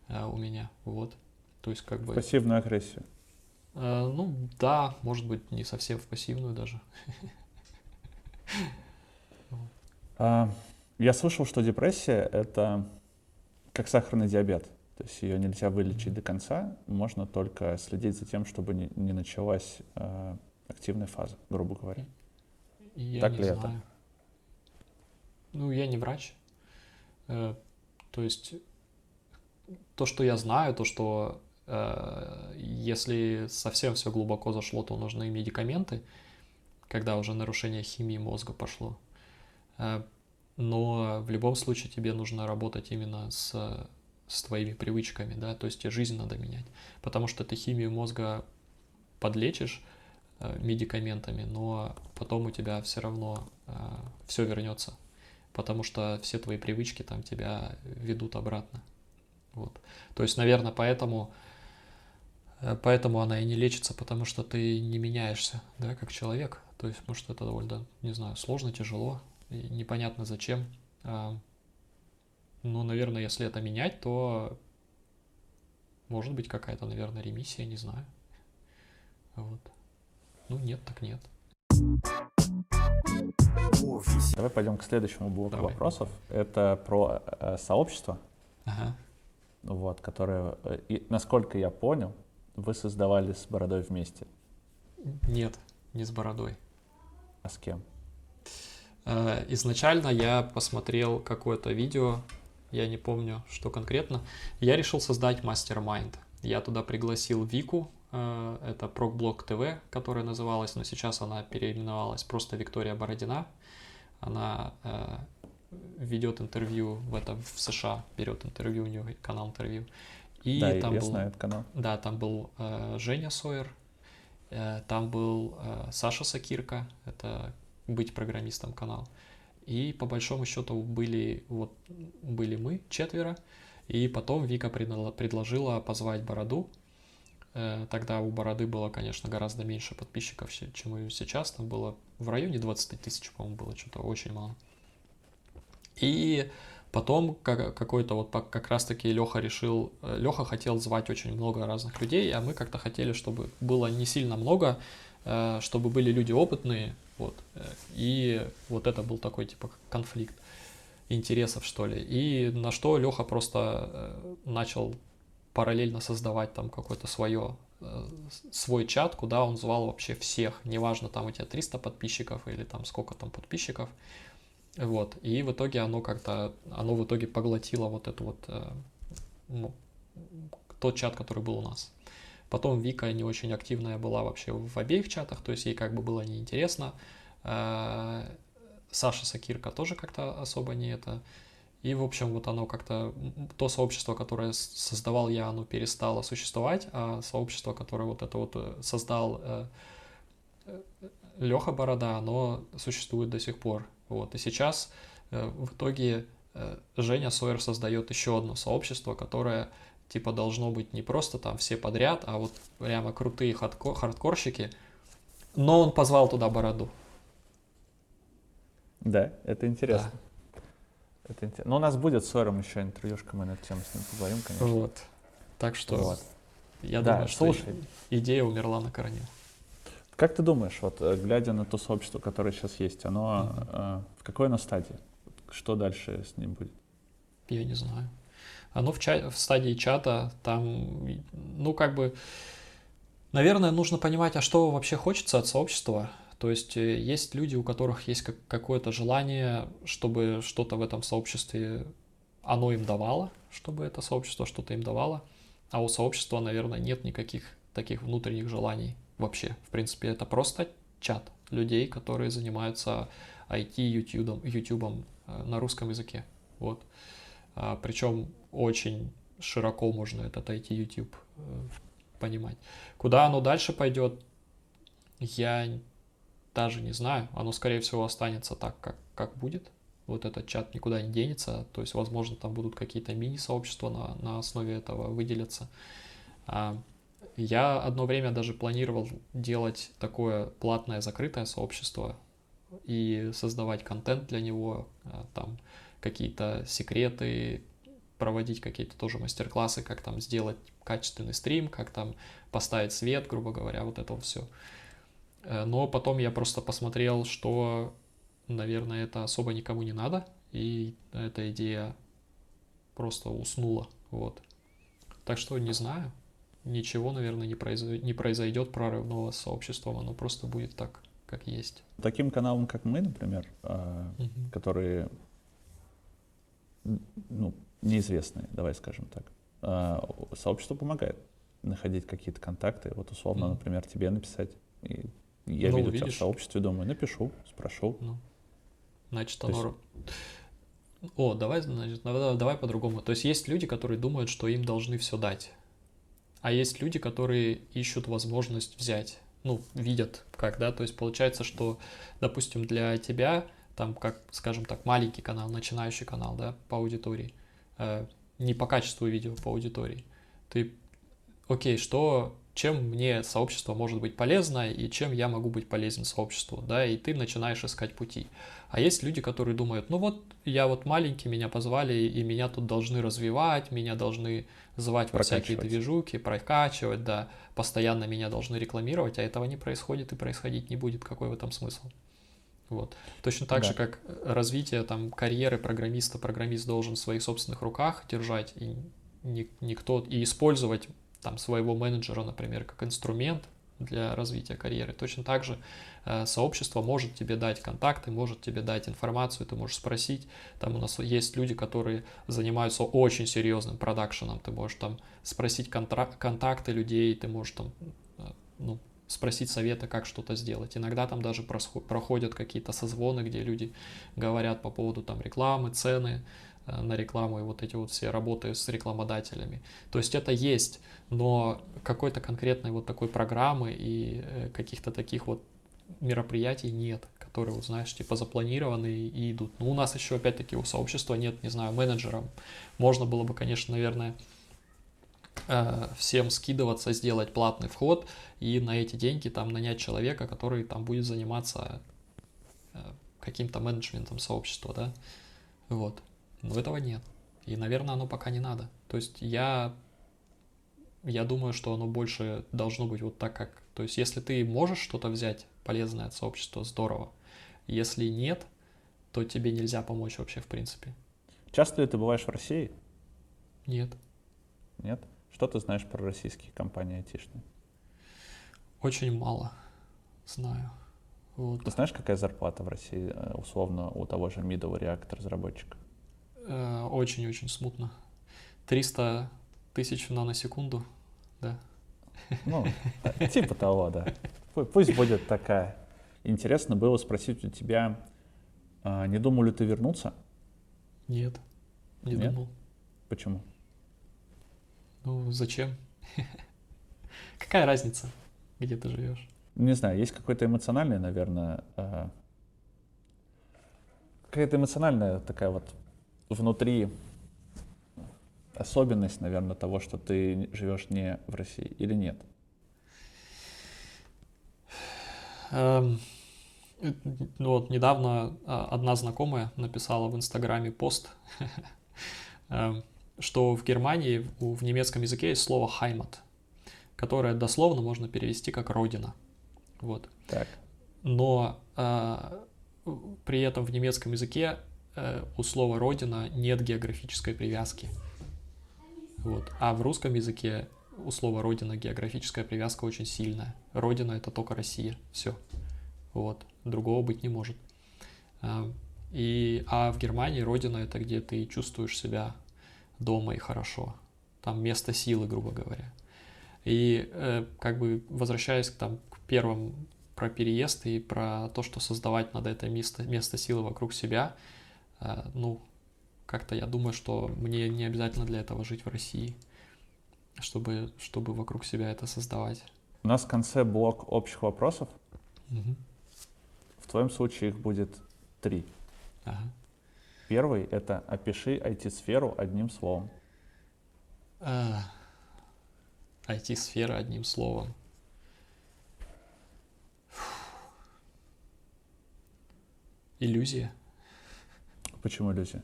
э, у меня, вот. То есть как бы... Пассивную агрессию. Э, ну, да, может быть, не совсем в пассивную даже. [LAUGHS] А, я слышал, что депрессия — это как сахарный диабет. То есть ее нельзя вылечить до конца, можно только следить за тем, чтобы не, не началась э, активная фаза, грубо говоря. Я так не ли знаю. это? Ну, я не врач. Э, то есть то, что я знаю, то, что э, если совсем все глубоко зашло, то нужны медикаменты, когда уже нарушение химии мозга пошло. Э, но в любом случае тебе нужно работать именно с с твоими привычками, да, то есть тебе жизнь надо менять, потому что ты химию мозга подлечишь э, медикаментами, но потом у тебя все равно э, все вернется, потому что все твои привычки там тебя ведут обратно, вот. То есть, наверное, поэтому э, поэтому она и не лечится, потому что ты не меняешься, да, как человек, то есть, может, это довольно, не знаю, сложно, тяжело, непонятно зачем. Ну, наверное, если это менять, то может быть какая-то, наверное, ремиссия, не знаю. Вот. Ну, нет, так нет. Давай пойдем к следующему блоку Давай. вопросов. Это про э, сообщество, ага. вот, которое, э, и, насколько я понял, вы создавали с Бородой вместе. Нет, не с Бородой. А с кем? Э, изначально я посмотрел какое-то видео я не помню, что конкретно, я решил создать мастер-майнд. Я туда пригласил Вику, э, это Прокблок ТВ, которая называлась, но сейчас она переименовалась просто Виктория Бородина. Она э, ведет интервью в этом в США, берет интервью, у нее канал интервью. И да, там я был, знаю этот канал. Да, там был э, Женя Сойер, э, там был э, Саша Сакирка, это «Быть программистом» канал. И по большому счету были, вот, были мы, четверо. И потом Вика предложила позвать Бороду. Э, тогда у Бороды было, конечно, гораздо меньше подписчиков, чем и сейчас. Там было в районе 20 тысяч, по-моему, было что-то очень мало. И потом какой-то вот как раз-таки Леха решил, э, Леха хотел звать очень много разных людей, а мы как-то хотели, чтобы было не сильно много, э, чтобы были люди опытные, вот. И вот это был такой типа конфликт интересов, что ли. И на что Леха просто э, начал параллельно создавать там какое-то свое э, свой чат, куда он звал вообще всех, неважно, там у тебя 300 подписчиков или там сколько там подписчиков, вот, и в итоге оно как-то, оно в итоге поглотило вот эту вот, э, ну, тот чат, который был у нас. Потом Вика не очень активная была вообще в обеих чатах, то есть ей как бы было неинтересно. А, Саша Сакирка тоже как-то особо не это. И, в общем, вот оно как-то, то сообщество, которое создавал я, оно перестало существовать, а сообщество, которое вот это вот э, создал э, э, Леха Борода, оно существует до сих пор. Вот. И сейчас в итоге Женя Сойер создает еще одно сообщество, которое типа должно быть не просто там все подряд, а вот прямо крутые хардкор, хардкорщики. Но он позвал туда Бороду. Да, это интересно. Да. Это интересно. Но у нас будет с Сойером еще интервьюшка, мы на эту тему с ним поговорим, конечно. Вот. Так что вот. я да, думаю, что слушай. идея умерла на короне. Как ты думаешь, вот э, глядя на то сообщество, которое сейчас есть, оно mm-hmm. э, в какой оно стадии? Что дальше с ним будет? Я не знаю. Оно в, ча- в стадии чата, там, ну, как бы, наверное, нужно понимать, а что вообще хочется от сообщества. То есть э, есть люди, у которых есть какое-то желание, чтобы что-то в этом сообществе оно им давало, чтобы это сообщество что-то им давало, а у сообщества, наверное, нет никаких таких внутренних желаний вообще. В принципе, это просто чат людей, которые занимаются IT, YouTube, YouTube на русском языке. Вот. А, причем очень широко можно этот IT, YouTube э, понимать. Куда оно дальше пойдет, я даже не знаю. Оно, скорее всего, останется так, как, как будет. Вот этот чат никуда не денется. То есть, возможно, там будут какие-то мини-сообщества на, на основе этого выделятся. А, я одно время даже планировал делать такое платное закрытое сообщество и создавать контент для него, а, там какие-то секреты, проводить какие-то тоже мастер-классы, как там сделать качественный стрим, как там поставить свет, грубо говоря, вот это все. Э, но потом я просто посмотрел, что, наверное, это особо никому не надо, и эта идея просто уснула, вот. Так что не знаю, ничего, наверное, не, произойдет, не произойдет прорывного с сообществом, оно просто будет так, как есть. Таким каналам, как мы, например, угу. которые ну, неизвестные, давай скажем так, а, сообщество помогает находить какие-то контакты. Вот условно, угу. например, тебе написать. И я ну, видел видишь. тебя в сообществе, думаю, напишу, спрошу. Ну, значит, оно... Есть... О, давай, значит, давай, давай по-другому. То есть есть люди, которые думают, что им должны все дать. А есть люди, которые ищут возможность взять, ну, видят как, да, то есть получается, что, допустим, для тебя, там, как, скажем так, маленький канал, начинающий канал, да, по аудитории, э, не по качеству видео, по аудитории, ты, окей, что чем мне сообщество может быть полезно и чем я могу быть полезен сообществу, да, и ты начинаешь искать пути. А есть люди, которые думают, ну вот я вот маленький, меня позвали, и меня тут должны развивать, меня должны звать во всякие движуки, прокачивать, да, постоянно меня должны рекламировать, а этого не происходит и происходить не будет, какой в этом смысл? Вот. Точно так да. же, как развитие там карьеры программиста, программист должен в своих собственных руках держать и никто и использовать там, своего менеджера, например, как инструмент для развития карьеры. Точно так же э, сообщество может тебе дать контакты, может тебе дать информацию, ты можешь спросить. Там у нас есть люди, которые занимаются очень серьезным продакшеном. Ты можешь там спросить контра- контакты людей, ты можешь там э, ну, спросить совета, как что-то сделать. Иногда там даже проходят какие-то созвоны, где люди говорят по поводу там рекламы, цены, Э, на рекламу и вот эти вот все работы с рекламодателями. То есть это есть, но какой-то конкретной вот такой программы и э, каких-то таких вот мероприятий нет, которые, вот, знаешь, типа запланированы и идут. Ну, у нас еще, опять-таки, у сообщества нет, не знаю, менеджером. Можно было бы, конечно, наверное, всем скидываться, сделать платный вход и на эти деньги там нанять человека, который там будет заниматься каким-то менеджментом сообщества, да, вот. Но этого нет. И, наверное, оно пока не надо. То есть я, я думаю, что оно больше должно быть вот так, как... То есть если ты можешь что-то взять полезное от сообщества, здорово. Если нет, то тебе нельзя помочь вообще в принципе. Часто ли ты бываешь в России? Нет. Нет? Что ты знаешь про российские компании айтишные? Очень мало знаю. Вот. Ты знаешь, какая зарплата в России, э, условно, у того же middle React разработчика? Э, очень-очень смутно. 300 тысяч в наносекунду, да. Ну, [LAUGHS] типа того, да. Пусть будет такая. Интересно было спросить у тебя, а, не думал ли ты вернуться? Нет, не Нет? думал. Почему? Ну, зачем? [LAUGHS] Какая разница, где ты живешь? Не знаю, есть какой-то эмоциональный, наверное, э, какая-то эмоциональная такая вот внутри особенность, наверное, того, что ты живешь не в России или нет? Эм, ну вот недавно а, одна знакомая написала в Инстаграме пост, [LAUGHS] эм, что в Германии в немецком языке есть слово «heimat», которое дословно можно перевести как «родина». Вот. Так. Но э, при этом в немецком языке э, у слова «родина» нет географической привязки. Вот. А в русском языке у слова «родина» географическая привязка очень сильная. Родина — это только Россия. Все. Вот. Другого быть не может. А, и, а в Германии родина — это где ты чувствуешь себя дома и хорошо. Там место силы, грубо говоря. И э, как бы возвращаясь к, там, к первым про переезд и про то, что создавать надо это место, место силы вокруг себя, э, ну, как-то я думаю, что мне не обязательно для этого жить в России, чтобы, чтобы вокруг себя это создавать. У нас в конце блок общих вопросов. Угу. В твоем случае их будет три. Ага. Первый — это опиши IT-сферу одним словом. А, IT-сфера одним словом. Иллюзия. Почему иллюзия?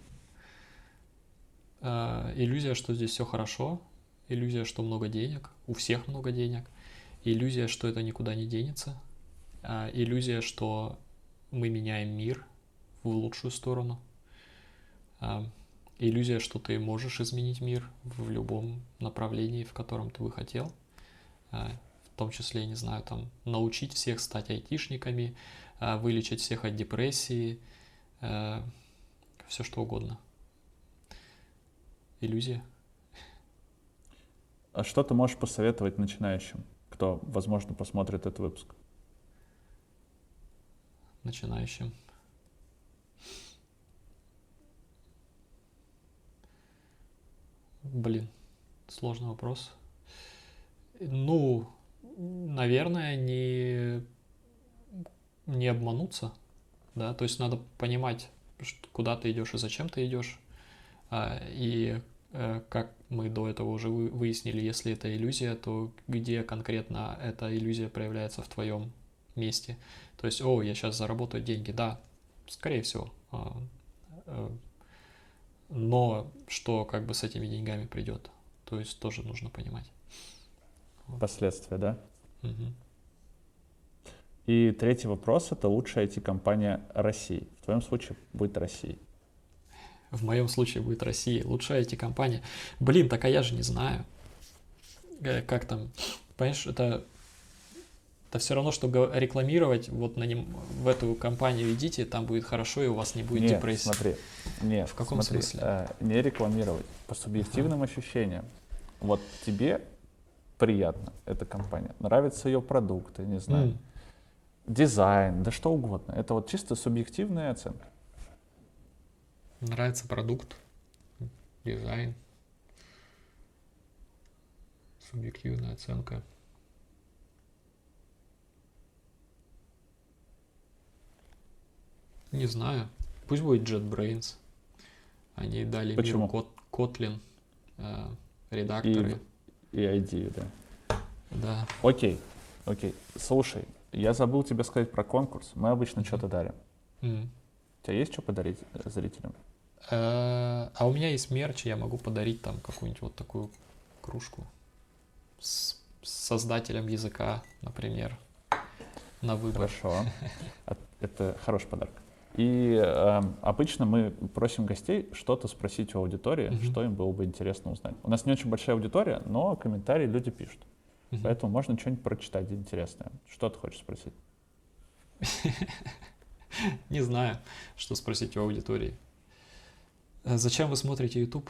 А, иллюзия, что здесь все хорошо. Иллюзия, что много денег. У всех много денег. Иллюзия, что это никуда не денется. А, иллюзия, что мы меняем мир в лучшую сторону. А, иллюзия, что ты можешь изменить мир в любом направлении, в котором ты бы хотел. А, в том числе, не знаю, там, научить всех стать айтишниками, а, вылечить всех от депрессии, все что угодно. Иллюзия. А что ты можешь посоветовать начинающим, кто, возможно, посмотрит этот выпуск? Начинающим. Блин, сложный вопрос. Ну, наверное, не, не обмануться, да, то есть надо понимать, куда ты идешь и зачем ты идешь, а, и э, как мы до этого уже выяснили, если это иллюзия, то где конкретно эта иллюзия проявляется в твоем месте. То есть, о, я сейчас заработаю деньги, да, скорее всего. Но что как бы с этими деньгами придет, то есть тоже нужно понимать. Последствия, да? Угу. И третий вопрос — это лучшая IT-компания России. В твоем случае будет Россия. В моем случае будет Россия. Лучшая IT-компания. Блин, так а я же не знаю. Э, как там? Понимаешь, это это все равно, что рекламировать, вот на нем, в эту компанию идите, там будет хорошо, и у вас не будет нет, депрессии. смотри, нет, в каком смотри, смысле? Э, не рекламировать, по субъективным ага. ощущениям. Вот тебе приятно эта компания, нравятся ее продукты, не знаю, mm. дизайн, да что угодно. Это вот чисто субъективная оценка. Нравится продукт, дизайн, субъективная оценка. Не знаю. Пусть будет JetBrains. Они дали Почему? миру кот, Kotlin, э, редакторы. И, и ID, да. Да. Окей, окей. Слушай, я забыл тебе сказать про конкурс. Мы обычно mm-hmm. что-то дарим. Mm. У тебя есть что подарить э, зрителям? Э, а у меня есть мерч, я могу подарить там какую-нибудь вот такую кружку с создателем языка, например, на выбор. Хорошо. [LAUGHS] Это хороший подарок. И э, обычно мы просим гостей что-то спросить у аудитории, uh-huh. что им было бы интересно узнать. У нас не очень большая аудитория, но комментарии люди пишут. Uh-huh. Поэтому можно что-нибудь прочитать интересное. Что ты хочешь спросить? [LAUGHS] Не знаю, что спросить у аудитории. Э, зачем вы смотрите YouTube?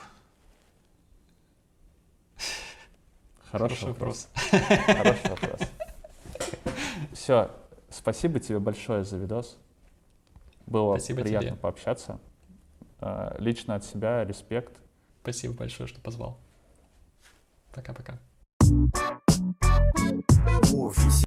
Хороший вопрос. Хороший вопрос. Все, спасибо тебе большое за видос. Было Спасибо приятно тебе. пообщаться. А, лично от себя респект. Спасибо большое, что позвал. Пока-пока.